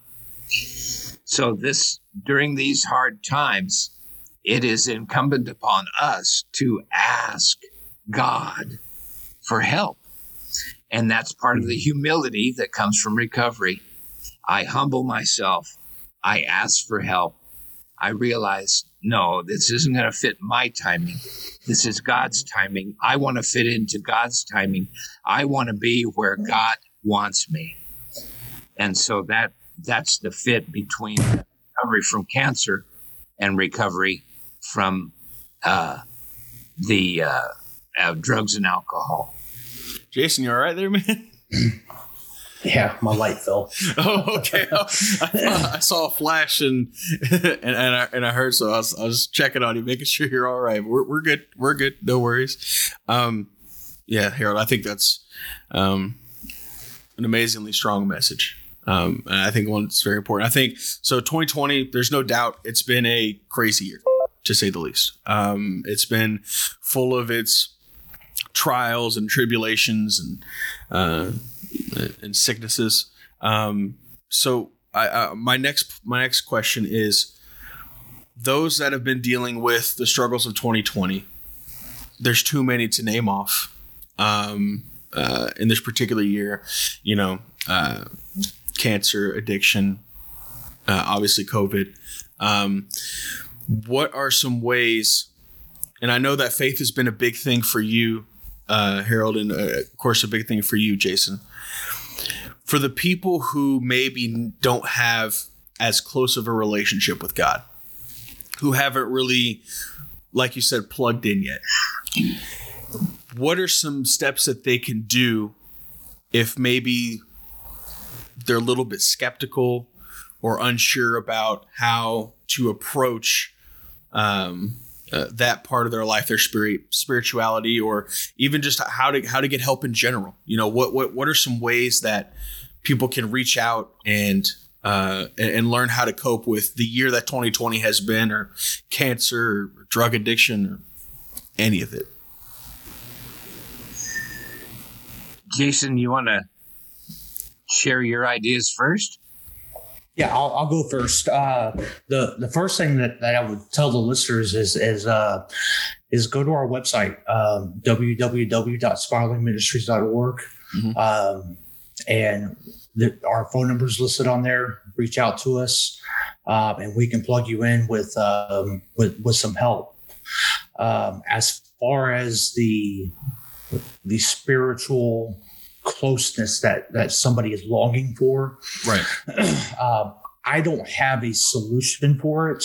So, this during these hard times, it is incumbent upon us to ask God for help. And that's part of the mm-hmm. humility that comes from recovery. I humble myself, I ask for help, I realize, no, this isn't going to fit my timing. This is God's timing. I want to fit into God's timing. I want to be where God wants me. And so that that's the fit between recovery from cancer and recovery from uh, the uh, uh, drugs and alcohol. Jason, you all right there, man? (laughs) Yeah, my light fell. (laughs) oh, okay. I, I, saw a flash and (laughs) and and I, and I heard so I was, I was checking on you, making sure you're all right. We're, we're good. We're good. No worries. Um, yeah, Harold, I think that's um, an amazingly strong message. Um, and I think one very important. I think so. 2020, there's no doubt it's been a crazy year, to say the least. Um, it's been full of its trials and tribulations and uh, and sicknesses. Um, so I, uh, my next my next question is those that have been dealing with the struggles of 2020. There's too many to name off um, uh, in this particular year. You know, uh, cancer, addiction, uh, obviously COVID. Um, what are some ways? And I know that faith has been a big thing for you, uh, Harold, and uh, of course a big thing for you, Jason for the people who maybe don't have as close of a relationship with God, who haven't really, like you said, plugged in yet, what are some steps that they can do if maybe they're a little bit skeptical or unsure about how to approach um, uh, that part of their life, their spirit, spirituality, or even just how to how to get help in general. You know, what what what are some ways that people can reach out and uh, and learn how to cope with the year that 2020 has been, or cancer, or drug addiction, or any of it. Jason, you want to share your ideas first? Yeah, I'll, I'll go first. Uh, the the first thing that, that I would tell the listeners is is uh, is go to our website um, www.spiralingministries.org, mm-hmm. um, and the, our phone number is listed on there. Reach out to us, uh, and we can plug you in with um, with with some help. Um, as far as the the spiritual closeness that that somebody is longing for. Right. (clears throat) Uh, I don't have a solution for it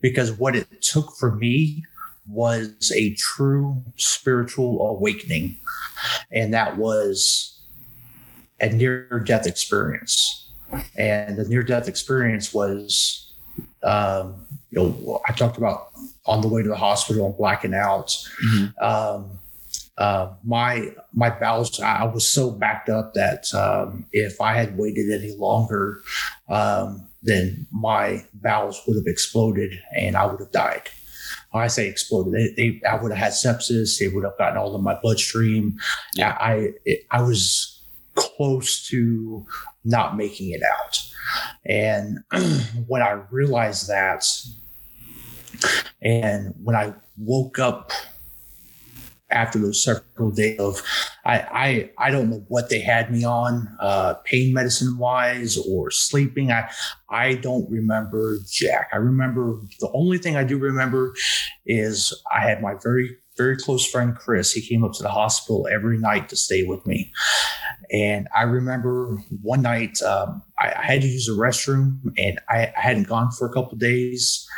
because what it took for me was a true spiritual awakening, and that was a near death experience. And the near death experience was, um, you know, I talked about on the way to the hospital and blacking out. Mhm. Um, uh, my my bowels, I was so backed up that um, if I had waited any longer, um, then my bowels would have exploded and I would have died. When I say exploded, they, they, I would have had sepsis. They would have gotten all of my bloodstream. Yeah. I it, I was close to not making it out, and (clears throat) when I realized that, and when I woke up after those several days of I, I I don't know what they had me on uh pain medicine wise or sleeping. I I don't remember jack. I remember the only thing I do remember is I had my very very close friend Chris. He came up to the hospital every night to stay with me. And I remember one night um, I, I had to use the restroom and I, I hadn't gone for a couple days.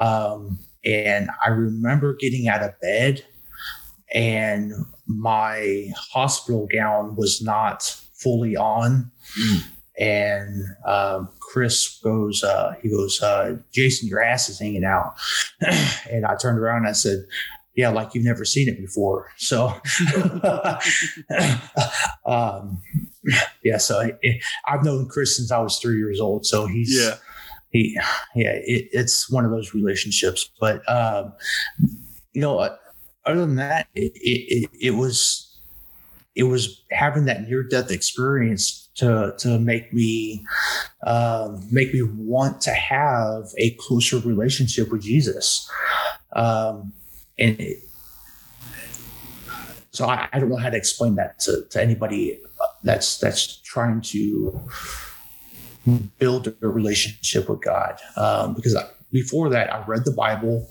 Um, and I remember getting out of bed and my hospital gown was not fully on. Mm. And um, Chris goes, uh, he goes, uh, Jason, your ass is hanging out. (clears throat) and I turned around and I said, yeah, like you've never seen it before. So, (laughs) um, yeah, so I, I've known Chris since I was three years old. So he's, Yeah. he, yeah, it, it's one of those relationships. But, um, you know, other than that, it, it, it, was it was having that near death experience to to make me um, make me want to have a closer relationship with Jesus, um, and it, so I, I don't know how to explain that to, to anybody that's that's trying to build a relationship with God. Um, because I, before that I read the Bible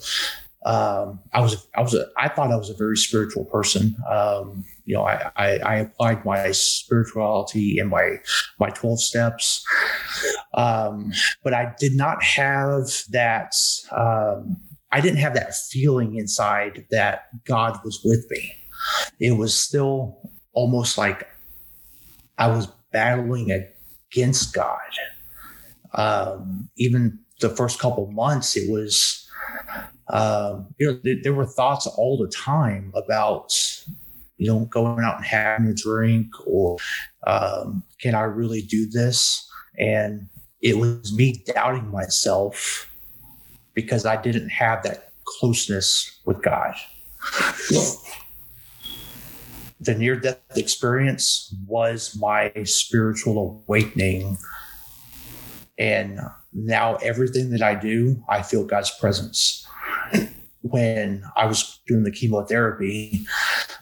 um, I was I was a, I thought I was a very spiritual person. Um, you know, I, I, I applied my spirituality in my my twelve steps, um, but I did not have that. Um, I didn't have that feeling inside that God was with me. It was still almost like I was battling against God. Um, even the first couple months, it was um, you know, th- there were thoughts all the time about, you know, going out and having a drink or um, can I really do this? And it was me doubting myself because I didn't have that closeness with God. The near death experience was my spiritual awakening. And now everything that I do, I feel God's presence when I was doing the chemotherapy,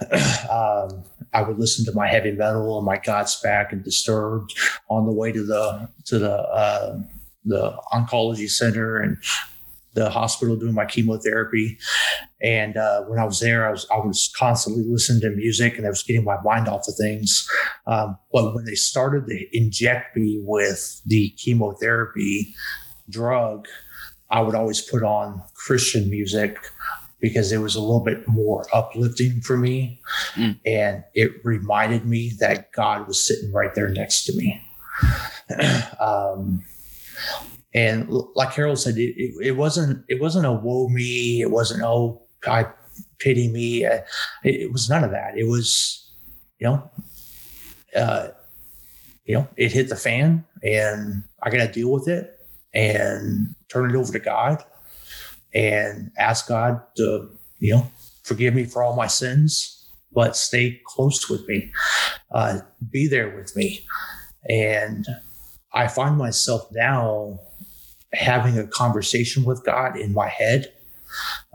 (clears throat) um, I would listen to my heavy metal and my Godsmack and Disturbed on the way to the to the uh, the oncology center and the hospital doing my chemotherapy. And uh, when I was there, I was I was constantly listening to music and I was getting my mind off of things. Um, but when they started to inject me with the chemotherapy drug, I would always put on Christian music because it was a little bit more uplifting for me. Mm. And it reminded me that God was sitting right there next to me. (clears throat) um, and like Harold said, it, it, it wasn't it wasn't a woe me. It wasn't oh I pity me. Uh, It, it was none of that. It was you know, uh, you know, it hit the fan, and I got to deal with it and turn it over to God and ask God to, you know, forgive me for all my sins, but stay close with me, uh, be there with me. And I find myself now having a conversation with God in my head.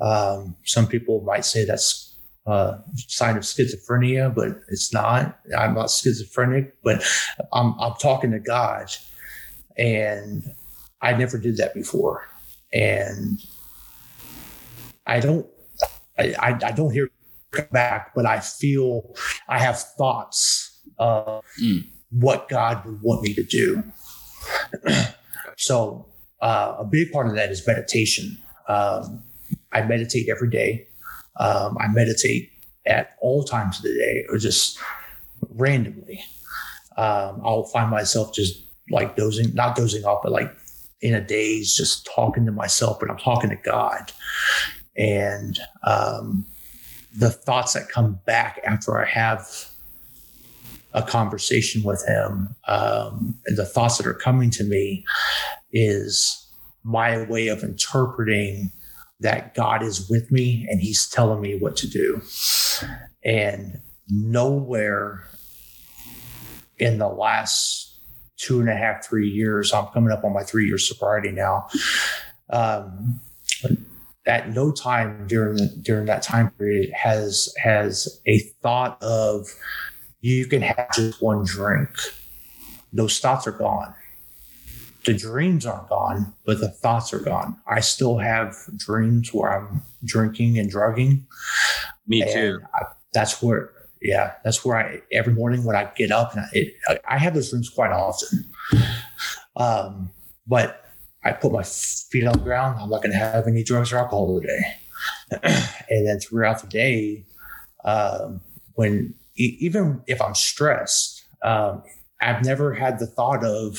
Um, some people might say that's a sign of schizophrenia, but it's not. I'm not schizophrenic, but I'm, I'm talking to God. And I never did that before. And I don't, I, I, I don't hear back, but I feel I have thoughts of Mm. what God would want me to do. so uh, a big part of that is meditation. Um, I meditate every day. Um, I meditate at all times of the day or just randomly. Um, I'll find myself just like dozing, not dozing off, but like in a daze, just talking to myself, but I'm talking to God. And um, the thoughts that come back after I have a conversation with Him, um, and the thoughts that are coming to me is my way of interpreting that God is with me and He's telling me what to do. And nowhere in the last two and a half, three years, I'm coming up on my three year sobriety now. Um, at no time during the, during that time period has has a thought of you can have just one drink. Those thoughts are gone the dreams aren't gone, but the thoughts are gone. I still have dreams where I'm drinking and drugging. Me too. I, that's where, yeah, that's where I every morning when I get up and I, it, I have those dreams quite often. Um, but I put my feet on the ground. I'm not going to have any drugs or alcohol today. (clears throat) and then throughout the day, um, when even if I'm stressed, um, I've never had the thought of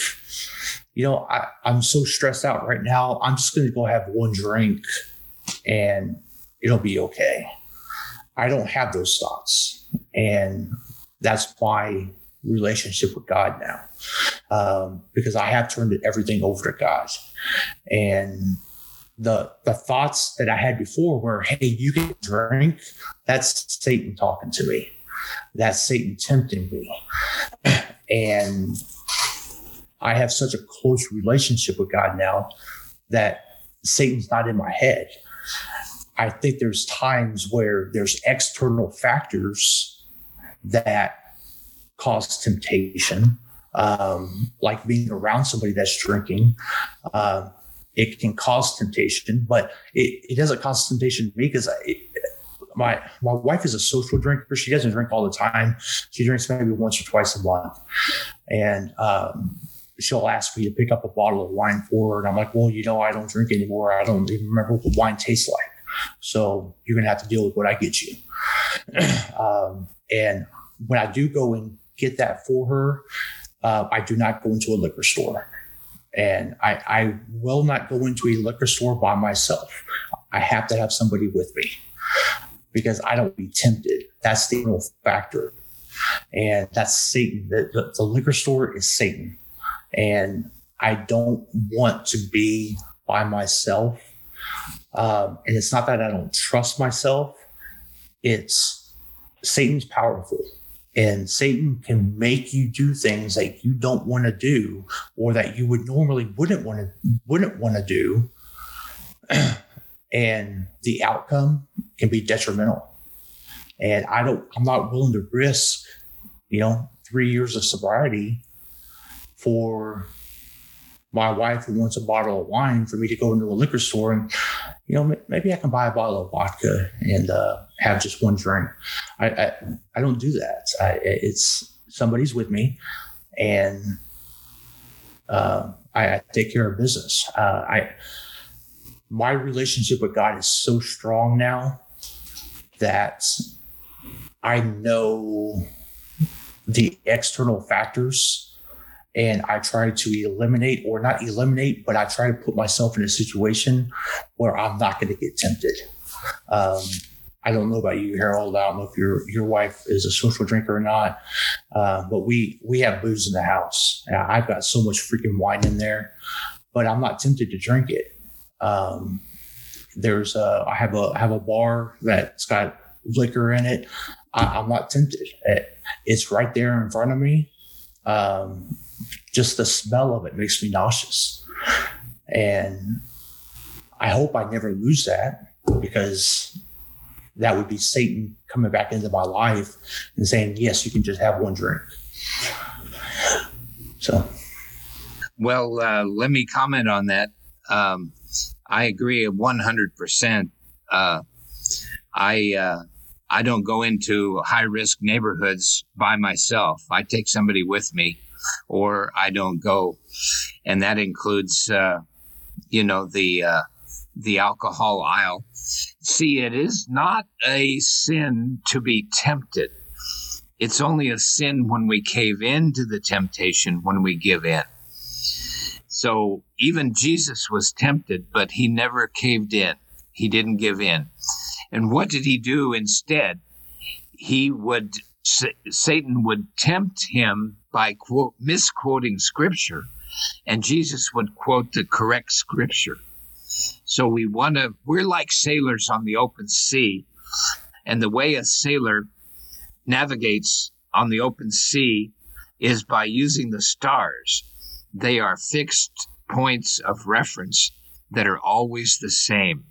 you know, I, I'm so stressed out right now. I'm just going to go have one drink and it'll be okay. I don't have those thoughts. And that's my relationship with God now um, because I have turned everything over to God. And the, the thoughts that I had before were, hey, you can drink, that's Satan talking to me. That's Satan tempting me. (clears throat) And I have such a close relationship with God now that Satan's not in my head. I think there's times where there's external factors that cause temptation, um, like being around somebody that's drinking. Uh, it can cause temptation, but it, it doesn't cause temptation to me because my my wife is a social drinker. She doesn't drink all the time. She drinks maybe once or twice a month, and um, she'll ask me to pick up a bottle of wine for her. And I'm like, well, you know, I don't drink anymore. I don't even remember what wine tastes like. So you're to have to deal with what I get you. (clears throat) um, and when I do go and get that for her, uh, I do not go into a liquor store. And I, I will not go into a liquor store by myself. I have to have somebody with me because I don't be tempted. That's the real factor. And that's Satan. The, the, the liquor store is Satan and I don't want to be by myself. Um, and it's not that I don't trust myself, it's Satan's powerful. And Satan can make you do things that you don't want to do or that you would normally wouldn't want to wouldn't want to do. (clears throat) and the outcome can be detrimental. And I don't I'm not willing to risk, you know, three years of sobriety for my wife who wants a bottle of wine for me to go into a liquor store and you know maybe i can buy a bottle of vodka and uh, have just one drink. I, I, I don't do that. I, it's somebody's with me and uh, I, I, take care of business. Uh, i my relationship with god is so strong now that i know the external factors and I try to eliminate or not eliminate, but I try to put myself in a situation where I'm not going to get tempted. Um, I don't know about you, Harold. I don't know if your your wife is a social drinker or not, uh, but we we have booze in the house. I've got so much freaking wine in there, but I'm not tempted to drink it. Um, there's a, I have a I have a bar that's got liquor in it. I, am not tempted. It, it's right there in front of me. Um, just the smell of it makes me nauseous. And I hope I never lose that because that would be Satan coming back into my life and saying, yes, you can just have one drink. So. Well, uh, let me comment on that. Um, I agree 100%. Uh, I, uh, I don't go into high risk neighborhoods by myself. I take somebody with me or I don't go. And that includes, uh, you know, the, uh, the alcohol aisle. See, it is not a sin to be tempted. It's only a sin when we cave into the temptation, when we give in. So even Jesus was tempted, but he never caved in. He didn't give in. And what did he do instead? He would, Satan would tempt him by quote, misquoting scripture, and Jesus would quote the correct scripture. So we want to, we're like sailors on the open sea. And the way a sailor navigates on the open sea is by using the stars. They are fixed points of reference that are always the same,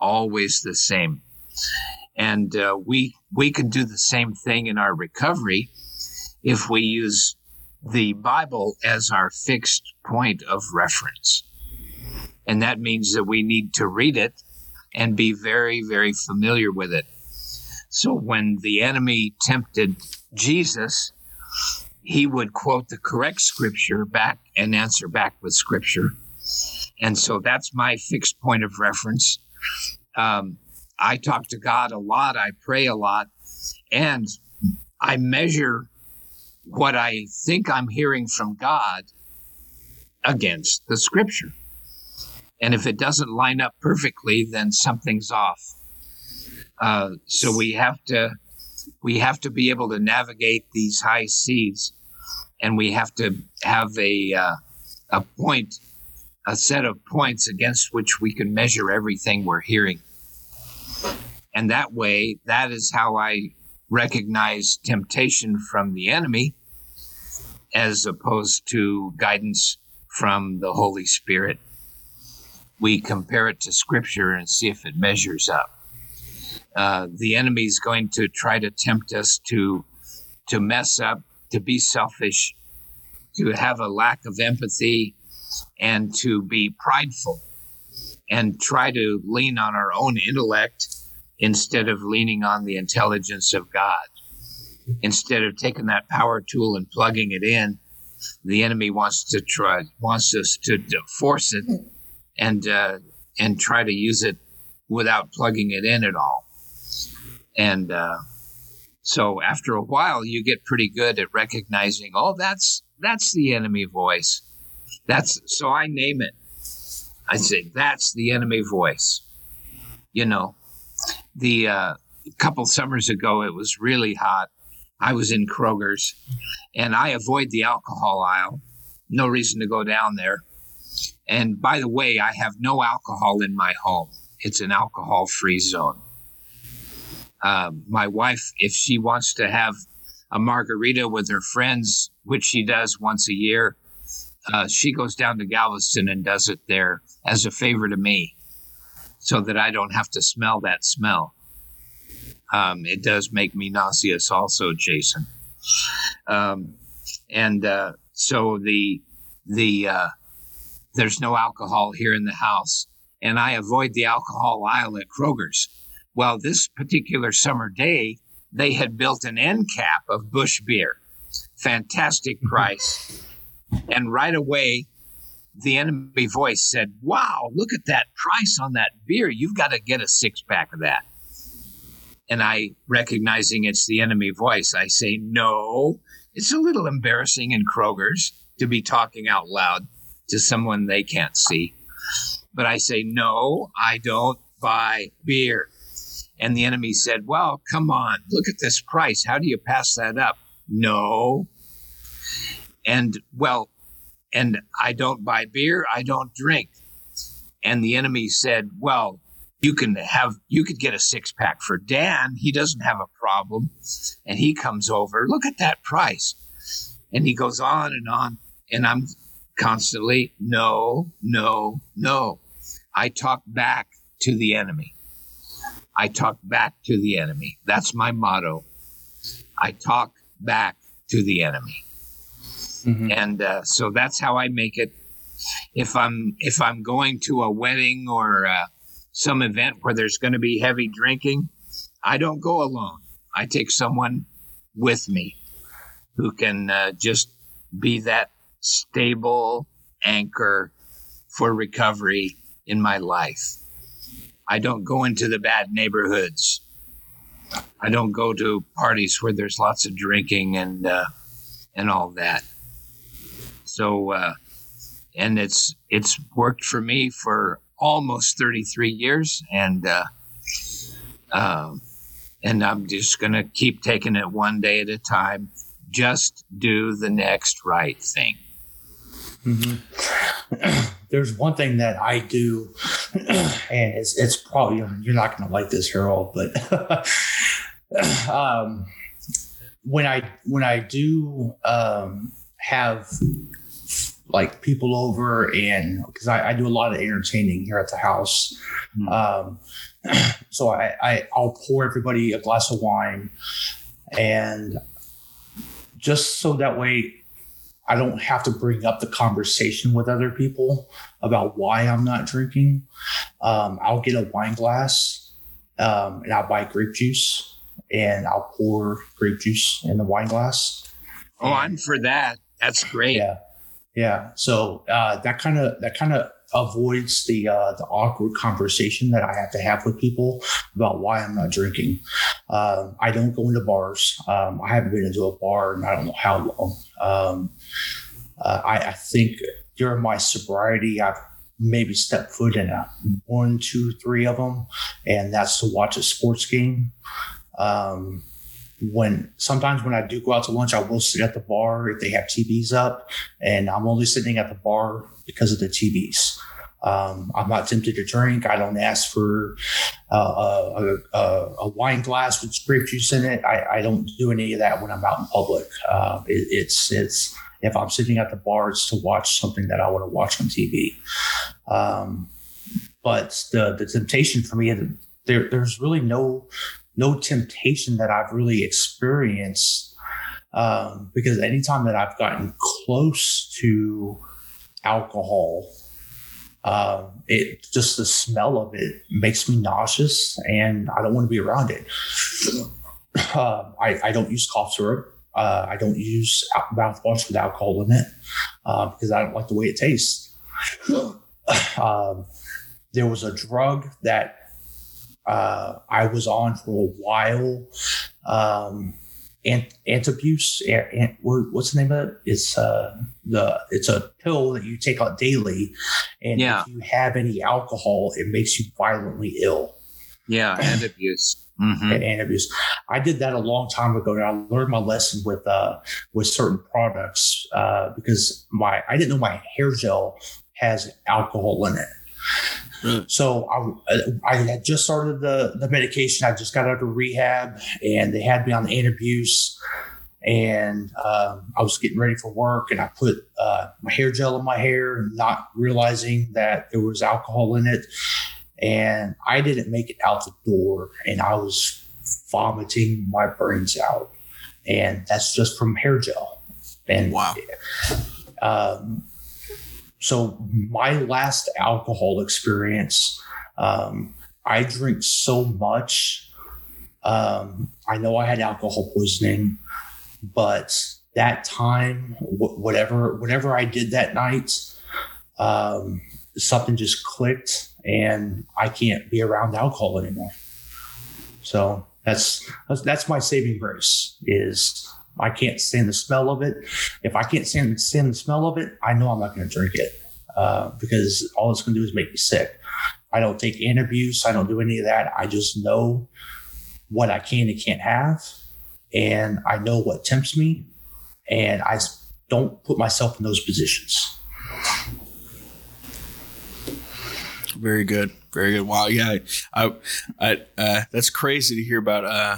always the same. And uh, we we can do the same thing in our recovery if we use the Bible as our fixed point of reference. And that means that we need to read it and be very, very familiar with it. So when the enemy tempted Jesus, he would quote the correct scripture back and answer back with scripture. And so that's my fixed point of reference. Um, I talk to God a lot, I pray a lot, and I measure what I think I'm hearing from God against the scripture. And if it doesn't line up perfectly, then something's off. Uh, so we have to we have to be able to navigate these high seas, and we have to have a uh, a point, a set of points against which we can measure everything we're hearing. And that way, that is how I recognize temptation from the enemy, as opposed to guidance from the Holy Spirit we compare it to scripture and see if it measures up. Uh, the enemy is going to try to tempt us to to mess up, to be selfish, to have a lack of empathy, and to be prideful, and try to lean on our own intellect instead of leaning on the intelligence of God. Instead of taking that power tool and plugging it in, the enemy wants to try wants us to, force it and uh, and try to use it without plugging it in at all. And uh, so after a while, you get pretty good at recognizing, oh, that's that's the enemy voice. That's so I name it. I say that's the enemy voice. You know, the uh, couple summers ago, it was really hot. I was in Kroger's, and I avoid the alcohol aisle. No reason to go down there. And by the way, I have no alcohol in my home. It's an alcohol free zone. Uh, my wife, if she wants to have a margarita with her friends, which she does once a year, uh, she goes down to Galveston and does it there as a favor to me so that I don't have to smell that smell. Um, it does make me nauseous, also, Jason. Um, and uh, so the the uh, there's no alcohol here in the house, and I avoid the alcohol aisle at Kroger's. Well, this particular summer day, they had built an end cap of Busch beer. Fantastic mm-hmm. price. and right away, the enemy voice said, Wow, look at that price on that beer. You've got to get a six pack of that. And I, recognizing it's the enemy voice, I say, No, it's a little embarrassing in Kroger's to be talking out loud to someone they can't see. But I say, no, I don't buy beer. And the enemy said, well, come on, look at this price. How do you pass that up? No. And well, and I don't buy beer, I don't drink. And the enemy said, well, you can have you could get a six pack for Dan. He doesn't have a problem. And he comes over, look at that price. And he goes on and on. And I'm constantly, no, no, no. I talk back to the enemy. I talk back to the enemy. That's my motto. I talk back to the enemy. Mm-hmm. And uh, so that's how I make it. If I'm if I'm going to a wedding or uh, some event where there's going to be heavy drinking, I don't go alone. I take someone with me who can uh, just be that stable anchor for recovery in my life. I don't go into the bad neighborhoods. I don't go to parties where there's lots of drinking and uh, and all that. So, uh, and it's it's worked for me for almost 33 years, and uh, um, and I'm just gonna keep taking it one day at a time. Just do the next right thing. Mm-hmm. (clears throat) There's one thing that I do, (clears throat) and it's it's probably you're not to like this, Harold, but (clears throat) um, when I when I do um, have like people over and because I, I, do a lot of entertaining here at the house. Mm-hmm. Um, (clears throat) so I, I I'll pour everybody a glass of wine and just so that way I don't have to bring up the conversation with other people about why I'm not drinking. Um, I'll get a wine glass um, and I'll buy grape juice and I'll pour grape juice in the wine glass. Oh, I'm for that. That's great. Yeah, yeah. So uh, that kind of that kind of avoids the uh, the awkward conversation that I have to have with people about why I'm not drinking. Um, I don't go into bars. Um, I haven't been into a bar in I don't know how long. Um, uh, I, I, think during my sobriety, I've maybe stepped foot in a one, two, three of them, and that's to watch a sports game. Um, when sometimes when I do go out to lunch, I will sit at the bar if they have TVs up, and I'm only sitting at the bar because of the TVs. Um, I'm not tempted to drink. I don't ask for uh, a, a, a, wine glass with grape juice in it. I, I, don't do any of that when I'm out in public. Uh, it, it's it's if I'm sitting at the bar, it's to watch something that I want to watch on TV. Um, but the the temptation for me, there there's really no no temptation that I've really experienced um, because anytime that I've gotten close to alcohol, uh, it just the smell of it makes me nauseous, and I don't want to be around it. Uh, I, I, don't use cough syrup. Uh, I don't use mouthwash with alcohol in it uh, because I don't like the way it tastes. Um, there was a drug that uh, I was on for a while. Um, Ant- Antabuse, ant, what's the name of it? It's uh, the it's a pill that you take out daily, and yeah. if you have any alcohol, it makes you violently ill. Yeah, Antabuse. Mm-hmm. Antabuse. I did that a long time ago, and I learned my lesson with uh, with certain products uh, because my I didn't know my hair gel has alcohol in it. So I, I had just started the, the medication. I just got out of rehab and they had me on the Antabuse and um, I was getting ready for work and I put uh, my hair gel in my hair, not realizing that there was alcohol in it. And I didn't make it out the door and I was vomiting my brains out. And that's just from hair gel. And wow. Um, so my last alcohol experience, um, I drink so much. Um, I know I had alcohol poisoning, but that time, wh- whatever whatever I did that night, um, something just clicked, and I can't be around alcohol anymore. So that's that's, that's my saving grace is I can't stand the smell of it. If I can't stand, stand the smell of it, I know I'm not going to drink it uh, because all it's going to do is make me sick. I don't take Antabuse. I don't do any of that. I just know what I can and can't have, and I know what tempts me, and I don't put myself in those positions. Very good, very good. Wow, yeah, I, I, uh, that's crazy to hear about uh,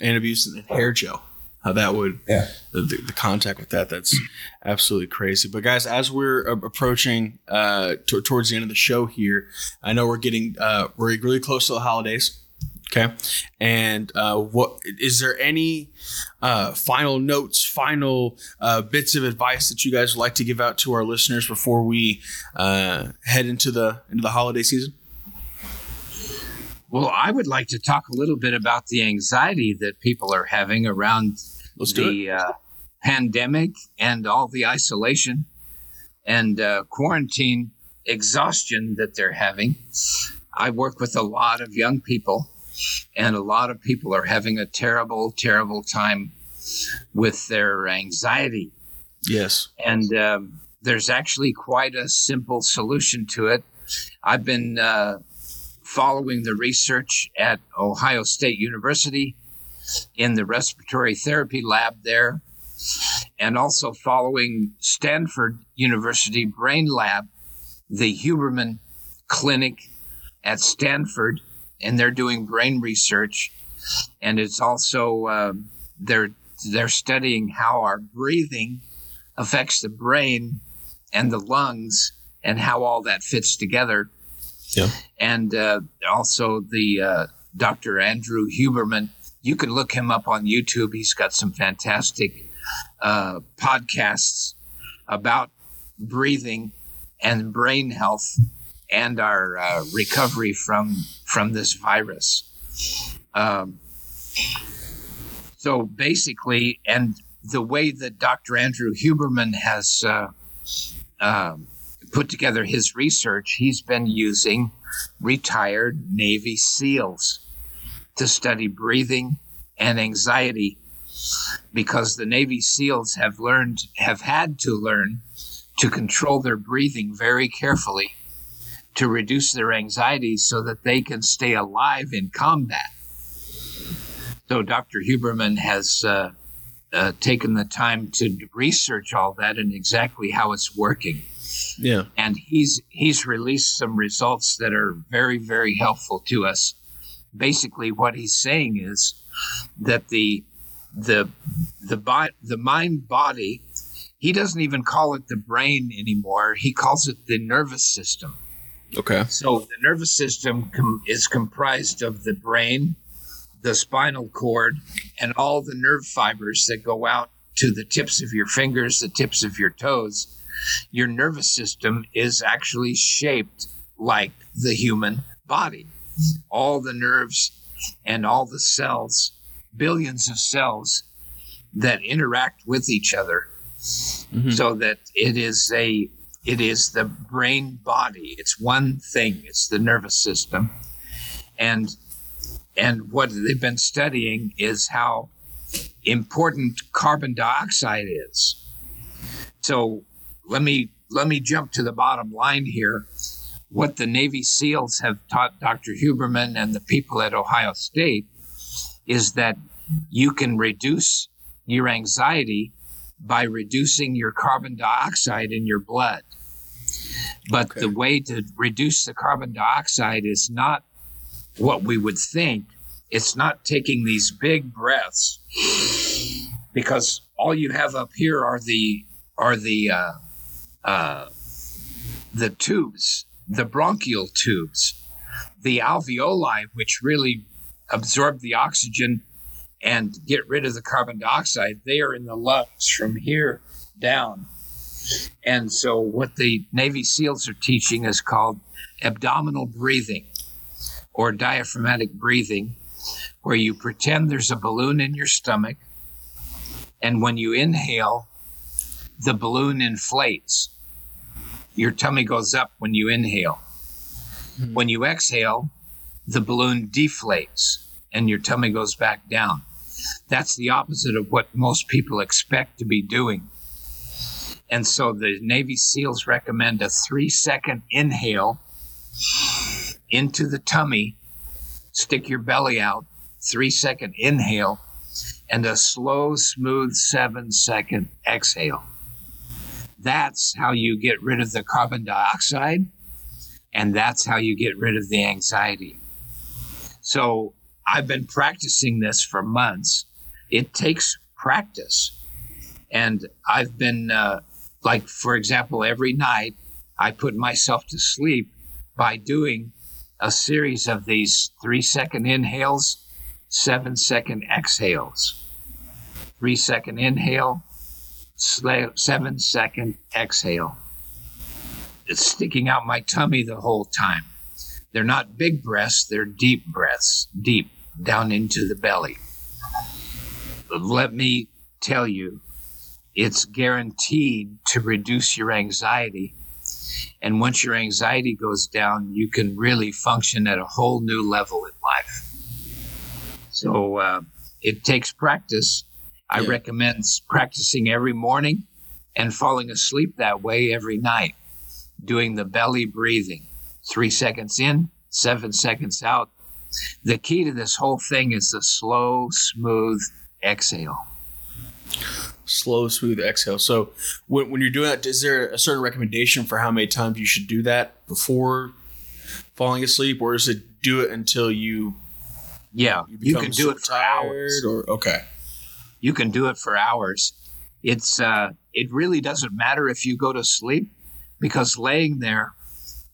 Antabuse and hair gel how that would yeah. the, the, contact with that that's absolutely crazy. But guys as we're approaching uh t- towards the end of the show here i know we're getting uh we're really close to the holidays okay? And uh what is there any uh final notes final uh bits of advice that you guys would like to give out to our listeners before we uh head into the into the holiday season? Well, I would like to talk a little bit about the anxiety that people are having around Let's the uh, pandemic and all the isolation and uh, quarantine exhaustion that they're having. I work with a lot of young people, and a lot of people are having a terrible, terrible time with their anxiety. Yes. And um, there's actually quite a simple solution to it. I've been uh, following the research at Ohio State University in the respiratory therapy lab there, and also following Stanford University Brain Lab, the Huberman Clinic at Stanford, and they're doing brain research. And it's also um, they're they're studying how our breathing affects the brain and the lungs and how all that fits together. Yeah. And uh, also the uh, Dr. Andrew Huberman. You can look him up on YouTube. He's got some fantastic uh, podcasts about breathing and brain health and our uh, recovery from from this virus. Um, so basically, and the way that Dr. Andrew Huberman has uh, um, put together his research, he's been using retired Navy SEALs to study breathing and anxiety because the Navy SEALs have learned, have had to learn to control their breathing very carefully to reduce their anxiety so that they can stay alive in combat. So Dr. Huberman has uh, uh, taken the time to research all that and exactly how it's working. Yeah. And he's he's released some results that are very very helpful to us. Basically, what he's saying is that the the the the mind body he doesn't even call it the brain anymore. He calls it the nervous system. Okay. So the nervous system com- is comprised of the brain, the spinal cord, and all the nerve fibers that go out to the tips of your fingers, the tips of your toes. Your nervous system is actually shaped like the human body. All the nerves and all the cells, billions of cells that interact with each other. Mhm. so that it is a it is the brain body. It's one thing. It's the nervous system. And and what they've been studying is how important carbon dioxide is. So let me let me jump to the bottom line here what the navy seals have taught dr huberman and the people at ohio state is that you can reduce your anxiety by reducing your carbon dioxide in your blood. But Okay. the way to reduce the carbon dioxide is not what we would think. It's not taking these big breaths because all you have up here are the are the uh, uh, the tubes, the bronchial tubes, the alveoli, which really absorb the oxygen and get rid of the carbon dioxide. They are in the lungs from here down. And so, what the Navy SEALs are teaching is called abdominal breathing or diaphragmatic breathing, where you pretend there's a balloon in your stomach. And when you inhale, the balloon inflates. Your tummy goes up when you inhale. Hmm. When you exhale, the balloon deflates and your tummy goes back down. That's the opposite of what most people expect to be doing. And so the Navy SEALs recommend a three second inhale into the tummy, stick your belly out, three second inhale, and a slow, smooth seven second exhale. That's how you get rid of the carbon dioxide, and that's how you get rid of the anxiety. So I've been practicing this for months. It takes practice. And I've been, uh, like, for example, every night I put myself to sleep by doing a series of these three second inhales, seven second exhales. Three second inhale, seven second exhale. It's sticking out my tummy the whole time. They're not big breaths, they're deep breaths, deep down into the belly. Let me tell you, it's guaranteed to reduce your anxiety And once your anxiety goes down, you can really function at a whole new level in life. So uh, it takes practice. I Yeah. recommend practicing every morning and falling asleep that way every night, doing the belly breathing three seconds in, seven seconds out. The key to this whole thing is the slow, smooth exhale. Slow, smooth exhale. So when, when you're doing that, is there a certain recommendation for how many times you should do that before falling asleep, or is it do it until you Yeah, you, you can do it for tired, hours. Or okay, You can do it for hours. It's uh, it really doesn't matter if you go to sleep because laying there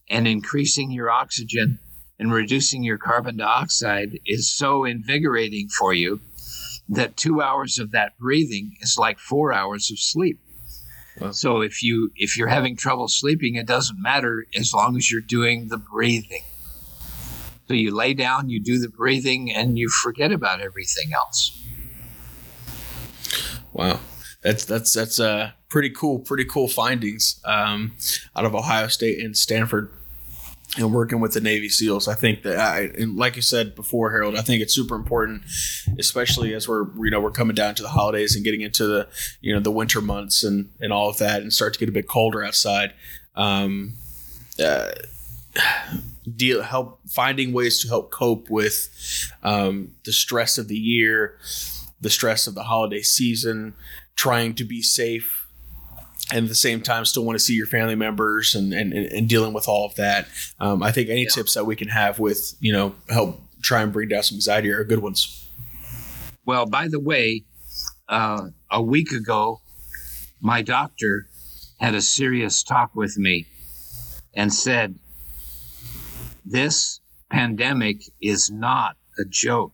and increasing your oxygen and reducing your carbon dioxide is so invigorating for you that two hours of that breathing is like four hours of sleep. Wow. So if you if you're having trouble sleeping, it doesn't matter as long as you're doing the breathing. So you lay down, you do the breathing, and you forget about everything else. Wow, that's that's that's uh pretty cool, pretty cool findings um, out of Ohio State and Stanford. And working with the Navy SEALs, I think that, I, and like you said before, Harold, I think it's super important, especially as we're you know we're coming down to the holidays and getting into the you know the winter months and and all of that, and start to get a bit colder outside. Um, uh, deal help finding ways to help cope with um, the stress of the year, the stress of the holiday season, trying to be safe and at the same time still want to see your family members and, and, and dealing with all of that. Um, I think any Yeah. tips that we can have with, you know, help try and bring down some anxiety are good ones. Well, by the way, uh, a week ago, my doctor had a serious talk with me and said, This pandemic is not a joke.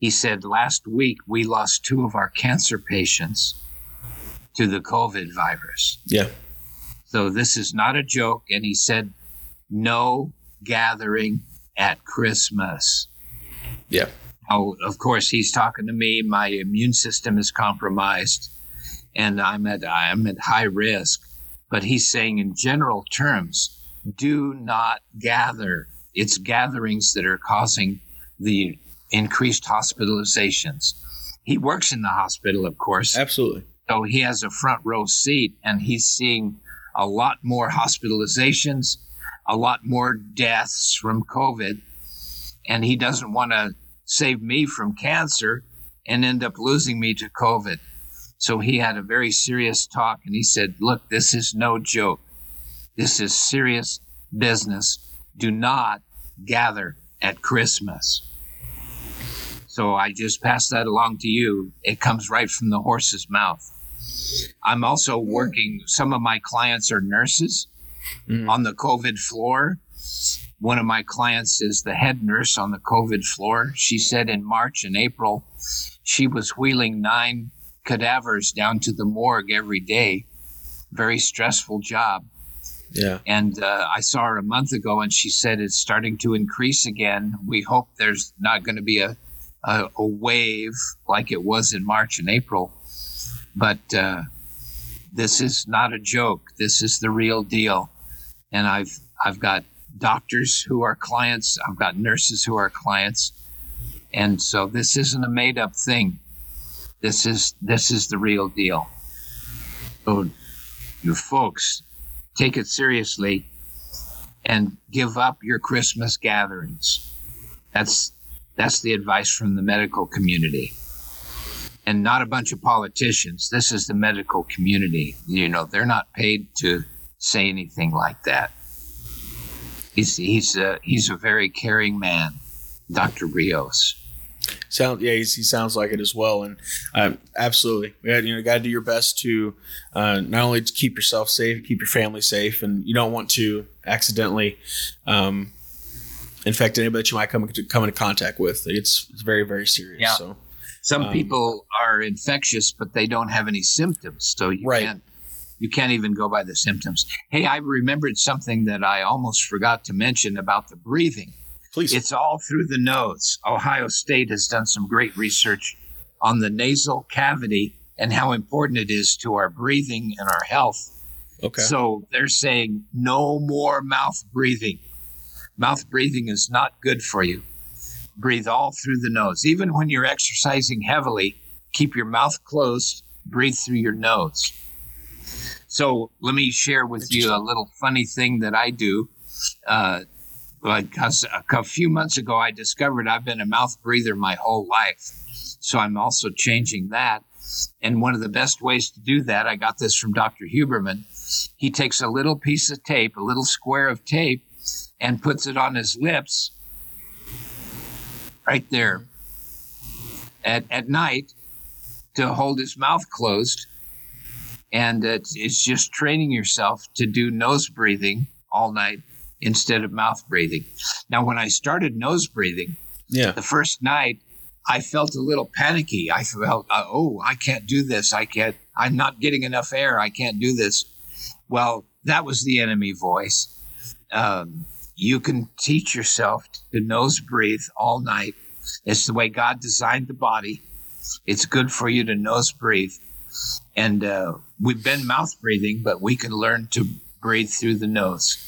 He said, Last week we lost two of our cancer patients to the COVID virus. Yeah. So this is not a joke. And he said, No gathering at Christmas. Yeah. Oh, of course, he's talking to me. My immune system is compromised, and I'm at I'm at high risk. But he's saying, in general terms, do not gather. It's gatherings that are causing the increased hospitalizations. He works in the hospital, of course, Absolutely. so he has a front row seat, and he's seeing a lot more hospitalizations, a lot more deaths from COVID, and he doesn't want to save me from cancer and end up losing me to COVID. So he had a very serious talk, and he said, "Look, this is no joke. This is serious business. Do not gather at Christmas." So I just pass that along to you. It comes right from the horse's mouth. I'm also working, some of my clients are nurses Mhm. on the COVID floor. One of my clients is the head nurse on the COVID floor. She said in March and April, she was wheeling nine cadavers down to the morgue every day. Very stressful job. Yeah. And uh, I saw her a month ago, and she said it's starting to increase again. We hope there's not going to be a, a, a wave like it was in March and April. But uh, this is not a joke. This is the real deal. And I've I've got doctors who are clients. I've got nurses who are clients. And so this isn't a made up thing. This is this is the real deal. So you folks take it seriously and give up your Christmas gatherings. That's that's the advice from the medical community. And not a bunch of politicians. This is the medical community. You know, they're not paid to say anything like that. He's he's a, he's a very caring man, Dr. Rios. Sound yeah, he sounds like it as well, and um, absolutely, you know, got to do your best to uh, not only to keep yourself safe, keep your family safe, and you don't want to accidentally um, infect anybody that you might come into, come into contact with. It's, it's very very serious. Yeah. So Some Um, people are infectious, but they don't have any symptoms, so you Right. can't you can't even go by the symptoms. Hey, I remembered something that I almost forgot to mention about the breathing. please, It's all through the nose. Ohio State has done some great research on the nasal cavity and how important it is to our breathing and our health. Okay. So they're saying no more mouth breathing. Mouth breathing is not good for you. Breathe all through the nose. Even when you're exercising heavily, keep your mouth closed, breathe through your nose. So let me share with you a little funny thing that I do. Uh, like a a few months ago, I discovered I've been a mouth breather my whole life. So I'm also changing that. And one of the best ways to do that, I got this from Dr. Huberman. He takes a little piece of tape, a little square of tape, and puts it on his lips right there at, at night to hold his mouth closed. And it's, it's just training yourself to do nose breathing all night instead of mouth breathing. Now, when I started nose breathing, yeah. the first night, I felt a little panicky. I felt, uh, oh, I can't do this. I can't, I'm not getting enough air. I can't do this. Well, that was the enemy voice. Um, you can teach yourself to nose breathe all night. It's the way God designed the body. It's good for you to nose breathe. And uh, we've been mouth breathing, but we can learn to breathe through the nose.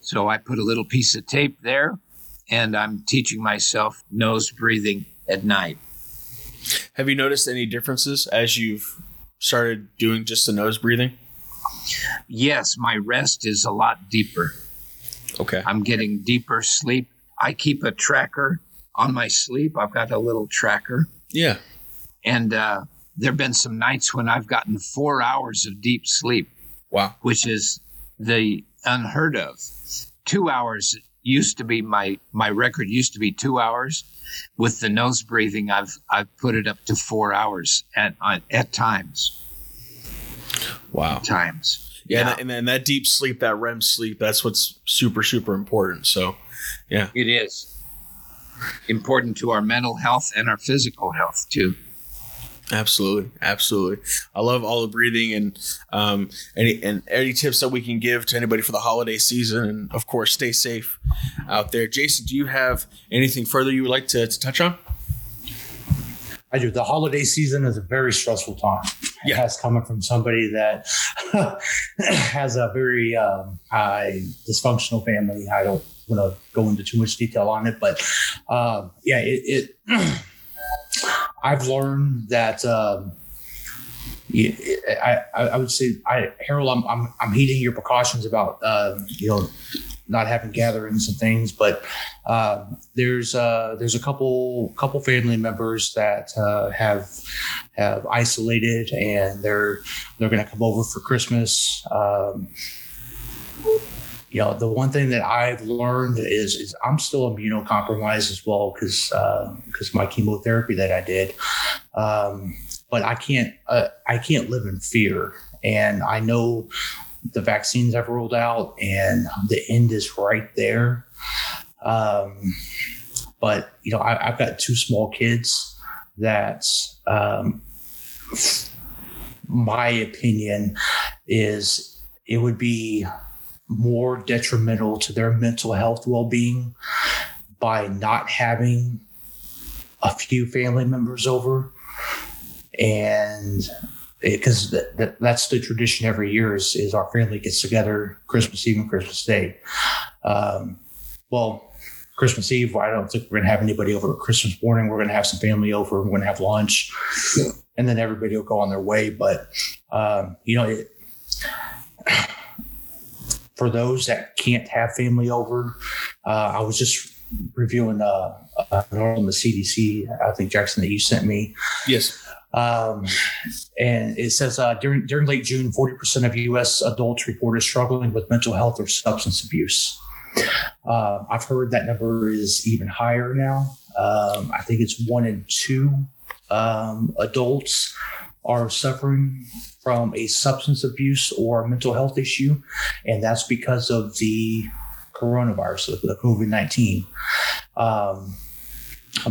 So I put a little piece of tape there, and I'm teaching myself nose breathing at night. Have you noticed any differences as you've started doing just the nose breathing? Yes, my rest is a lot deeper. Okay. I'm getting deeper sleep. I keep a tracker on my sleep. I've got a little tracker. Yeah. And uh, there have been some nights when I've gotten four hours of deep sleep, Wow. which is the unheard of. Two hours used to be my my record used to be two hours. With the nose breathing, I've I've put it up to four hours at at, at times. Wow. Times. Yeah, And, that, and then that deep sleep, that REM sleep, that's what's super, super important. So, yeah. It is important to our mental health and our physical health too. Absolutely, absolutely. I love all the breathing and um, any and any tips that we can give to anybody for the holiday season, and of course, stay safe out there. Jason, do you have anything further you would like to, to touch on? I do. The holiday season is a very stressful time. Yeah. It has coming from somebody that (laughs) has a very um, high dysfunctional family. I don't want to go into too much detail on it, but uh, yeah, it. it (clears throat) I've learned that. Um, I, I, would say, I, Harold, I'm, I'm, I'm heeding your precautions about, um, you know, not having gatherings and things, but uh, there's uh, there's a couple couple family members that uh, have have isolated and they're they're going to come over for Christmas. Um, you know, the one thing that I've learned is is I'm still immunocompromised as well because because my chemotherapy that I did. Um, but I can't uh, I can't live in fear, and I know the vaccines have rolled out and the end is right there. Um, but you know, I, have got two small kids that, um, my opinion is it would be more detrimental to their mental health well-being by not having a few family members over and because that, that, that's the tradition every year is, is our family gets together Christmas Eve and Christmas Day. Um, well, Christmas Eve, I don't think we're going to have anybody over. Christmas morning, we're going to have some family over. We're going to have lunch, and then everybody will go on their way. But um, you know, it, for those that can't have family over, uh, I was just reviewing uh, article on the CDC. I think Jackson that you sent me. Yes. Um, and it says uh, during during late June, forty percent of U.S. adults reported struggling with mental health or substance abuse. Uh, I've heard that number is even higher now. Um, I think it's one in two um, adults are suffering from a substance abuse or mental health issue, and that's because of the coronavirus, the COVID nineteen. Um,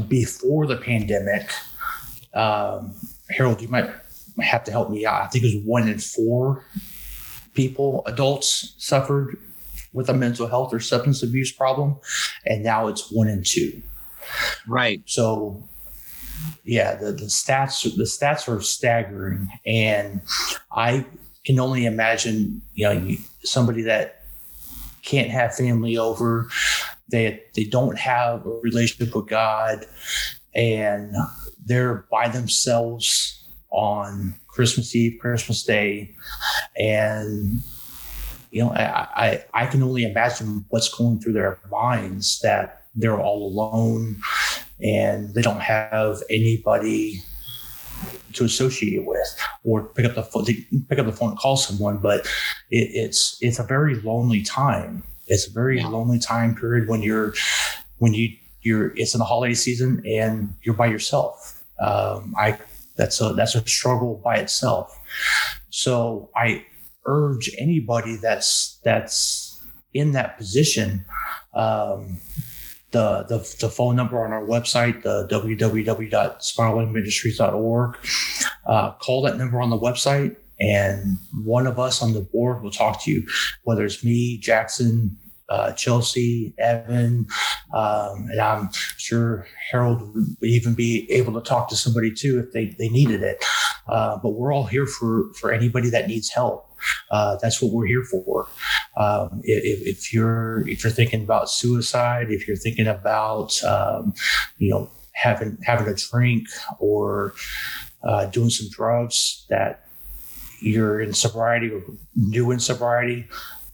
before the pandemic, um, Harold, you might have to help me out. I think it was one in four people, adults, suffered with a mental health or substance abuse problem, and now it's one in two. Right. So, yeah, the, the stats the stats are staggering, and I can only imagine, you know, somebody that can't have family over, they they don't have a relationship with God, and they're by themselves on Christmas Eve, Christmas Day, and you know, I, I, I can only imagine what's going through their minds that they're all alone and they don't have anybody to associate with or pick up the phone pick up the phone and call someone. But it, it's it's a very lonely time. It's a very lonely time period when you're when you you're it's in the holiday season and you're by yourself um, i that's a that's a struggle by itself so i urge anybody that's that's in that position um, the, the, the phone number on our website, the www.spiralingministries.org. Uh, call that number on the website, and one of us on the board will talk to you, whether it's me, Jackson, uh, Chelsea, Evan, um, and I'm sure Harold would even be able to talk to somebody too if they, they needed it. Uh, but we're all here for, for anybody that needs help. Uh, that's what we're here for. Um, if, if, you're if you're thinking about suicide, if you're thinking about um, you know having having a drink or uh, doing some drugs that you're in sobriety or new in sobriety,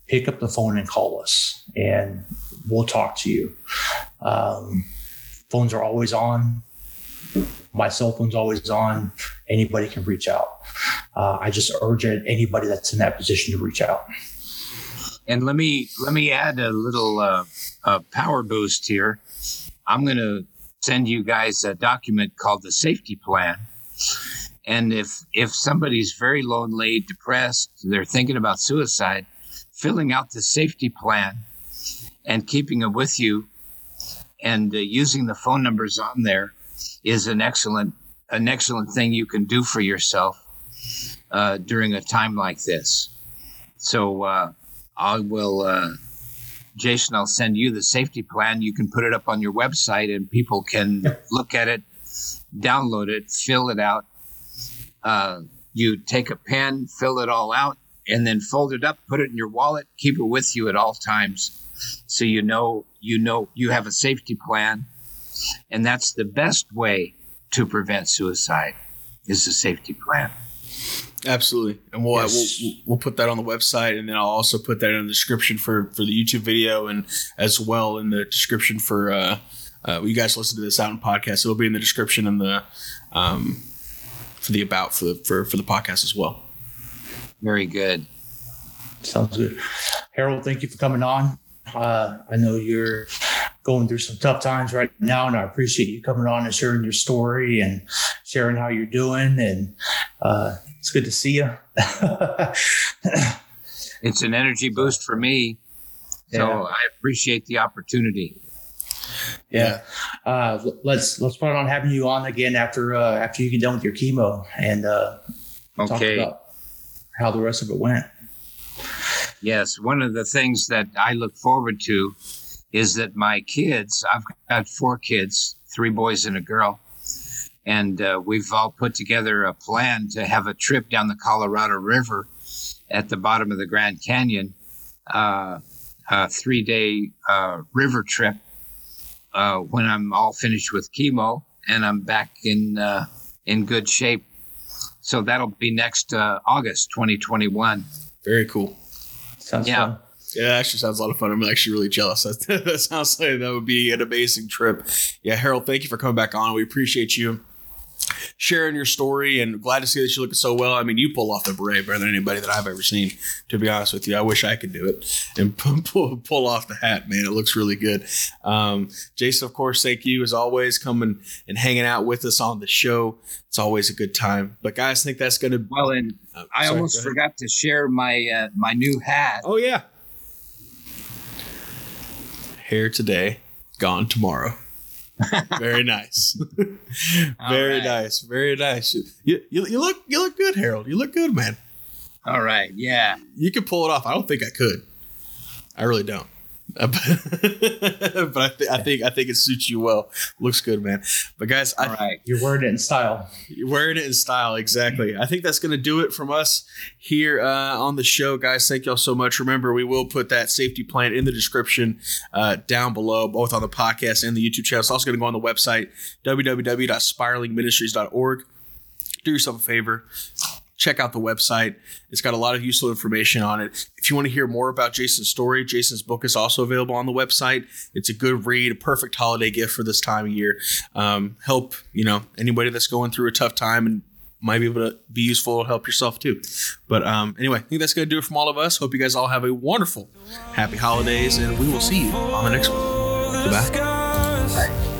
pick up the phone and call us, and we'll talk to you. Um, phones are always on. My cell phone's always on. Anybody can reach out. Uh, I just urge anybody that's in that position to reach out. And let me let me add a little uh, power boost here. I'm going to send you guys a document called the safety plan. And if if somebody's very lonely, depressed, they're thinking about suicide, filling out the safety plan and keeping it with you and uh, using the phone numbers on there is an excellent an excellent thing you can do for yourself uh, during a time like this. So uh, I will, uh, Jason. I'll send you the safety plan. You can put it up on your website, and people can look at it, download it, fill it out. Uh, you take a pen, fill it all out, and then fold it up, put it in your wallet, keep it with you at all times, so you know you know you have a safety plan, and that's the best way to prevent suicide is a safety plan. Absolutely, and we'll, yes. we'll we'll put that on the website, and then I'll also put that in the description for for the YouTube video, and as well in the description for uh, uh, you guys listen to this out in podcast. It'll be in the description and the um, for the about for the for for the podcast as well. Very good. Sounds good, Harold. Thank you for coming on. Uh, I know you're going through some tough times right now, and I appreciate you coming on and sharing your story and sharing how you're doing. And uh, it's good to see you. (laughs) it's an energy boost for me. So yeah. I appreciate the opportunity. Yeah, uh, let's let's plan on having you on again after uh, after you get done with your chemo and uh, okay. How the rest of it went. Yes, one of the things that I look forward to is that my kids, I've got four kids, three boys and a girl, and uh, we've all put together a plan to have a trip down the Colorado River at the bottom of the Grand Canyon, uh, a three day uh, river trip uh, when I'm all finished with chemo and I'm back in, uh, in good shape. So that'll be next uh, August 2021. Very cool. Sounds yeah. fun. Yeah, actually sounds a lot of fun. I'm actually really jealous. (laughs) that sounds like that would be an amazing trip. Yeah, Harold, thank you for coming back on. We appreciate you sharing your story and glad to see that you look so well. I mean, you pull off the beret better than anybody that I've ever seen, to be honest with you. I wish I could do it and (laughs) pull, pull off the hat, man. It looks really good. Um, Jason, of course, thank you as always coming and hanging out with us on the show. It's always a good time. But guys, I think that's going to. Well, and uh, I sorry, almost forgot to share my uh, my new hat. Oh yeah. Hair today, gone tomorrow. (laughs) Very nice. (laughs) Very right. nice. Very nice. You, you, you look you look good, Harold. You look good, man. All right. Yeah. You could pull it off. I don't think I could. I really don't. (laughs) but I, th- I think I think it suits you well. Looks good, man. But guys, I, All right. You're wearing it in style. You're wearing it in style, exactly. I think that's going to do it from us here uh, on the show, guys. Thank y'all so much. Remember, we will put that safety plan in the description uh, down below, both on the podcast and the YouTube channel. It's also going to go on the website, www.spiralingministries.org. Do yourself a favor. Check out the website. It's got a lot of useful information on it. If you want to hear more about Jason's story, Jason's book is also available on the website. It's a good read, a perfect holiday gift for this time of year. Um, help, you know, anybody that's going through a tough time and might be able to be useful to help yourself too. But um, anyway, I think that's going to do it from all of us. Hope you guys all have a wonderful, happy holidays, and we will see you on the next one. Goodbye. Them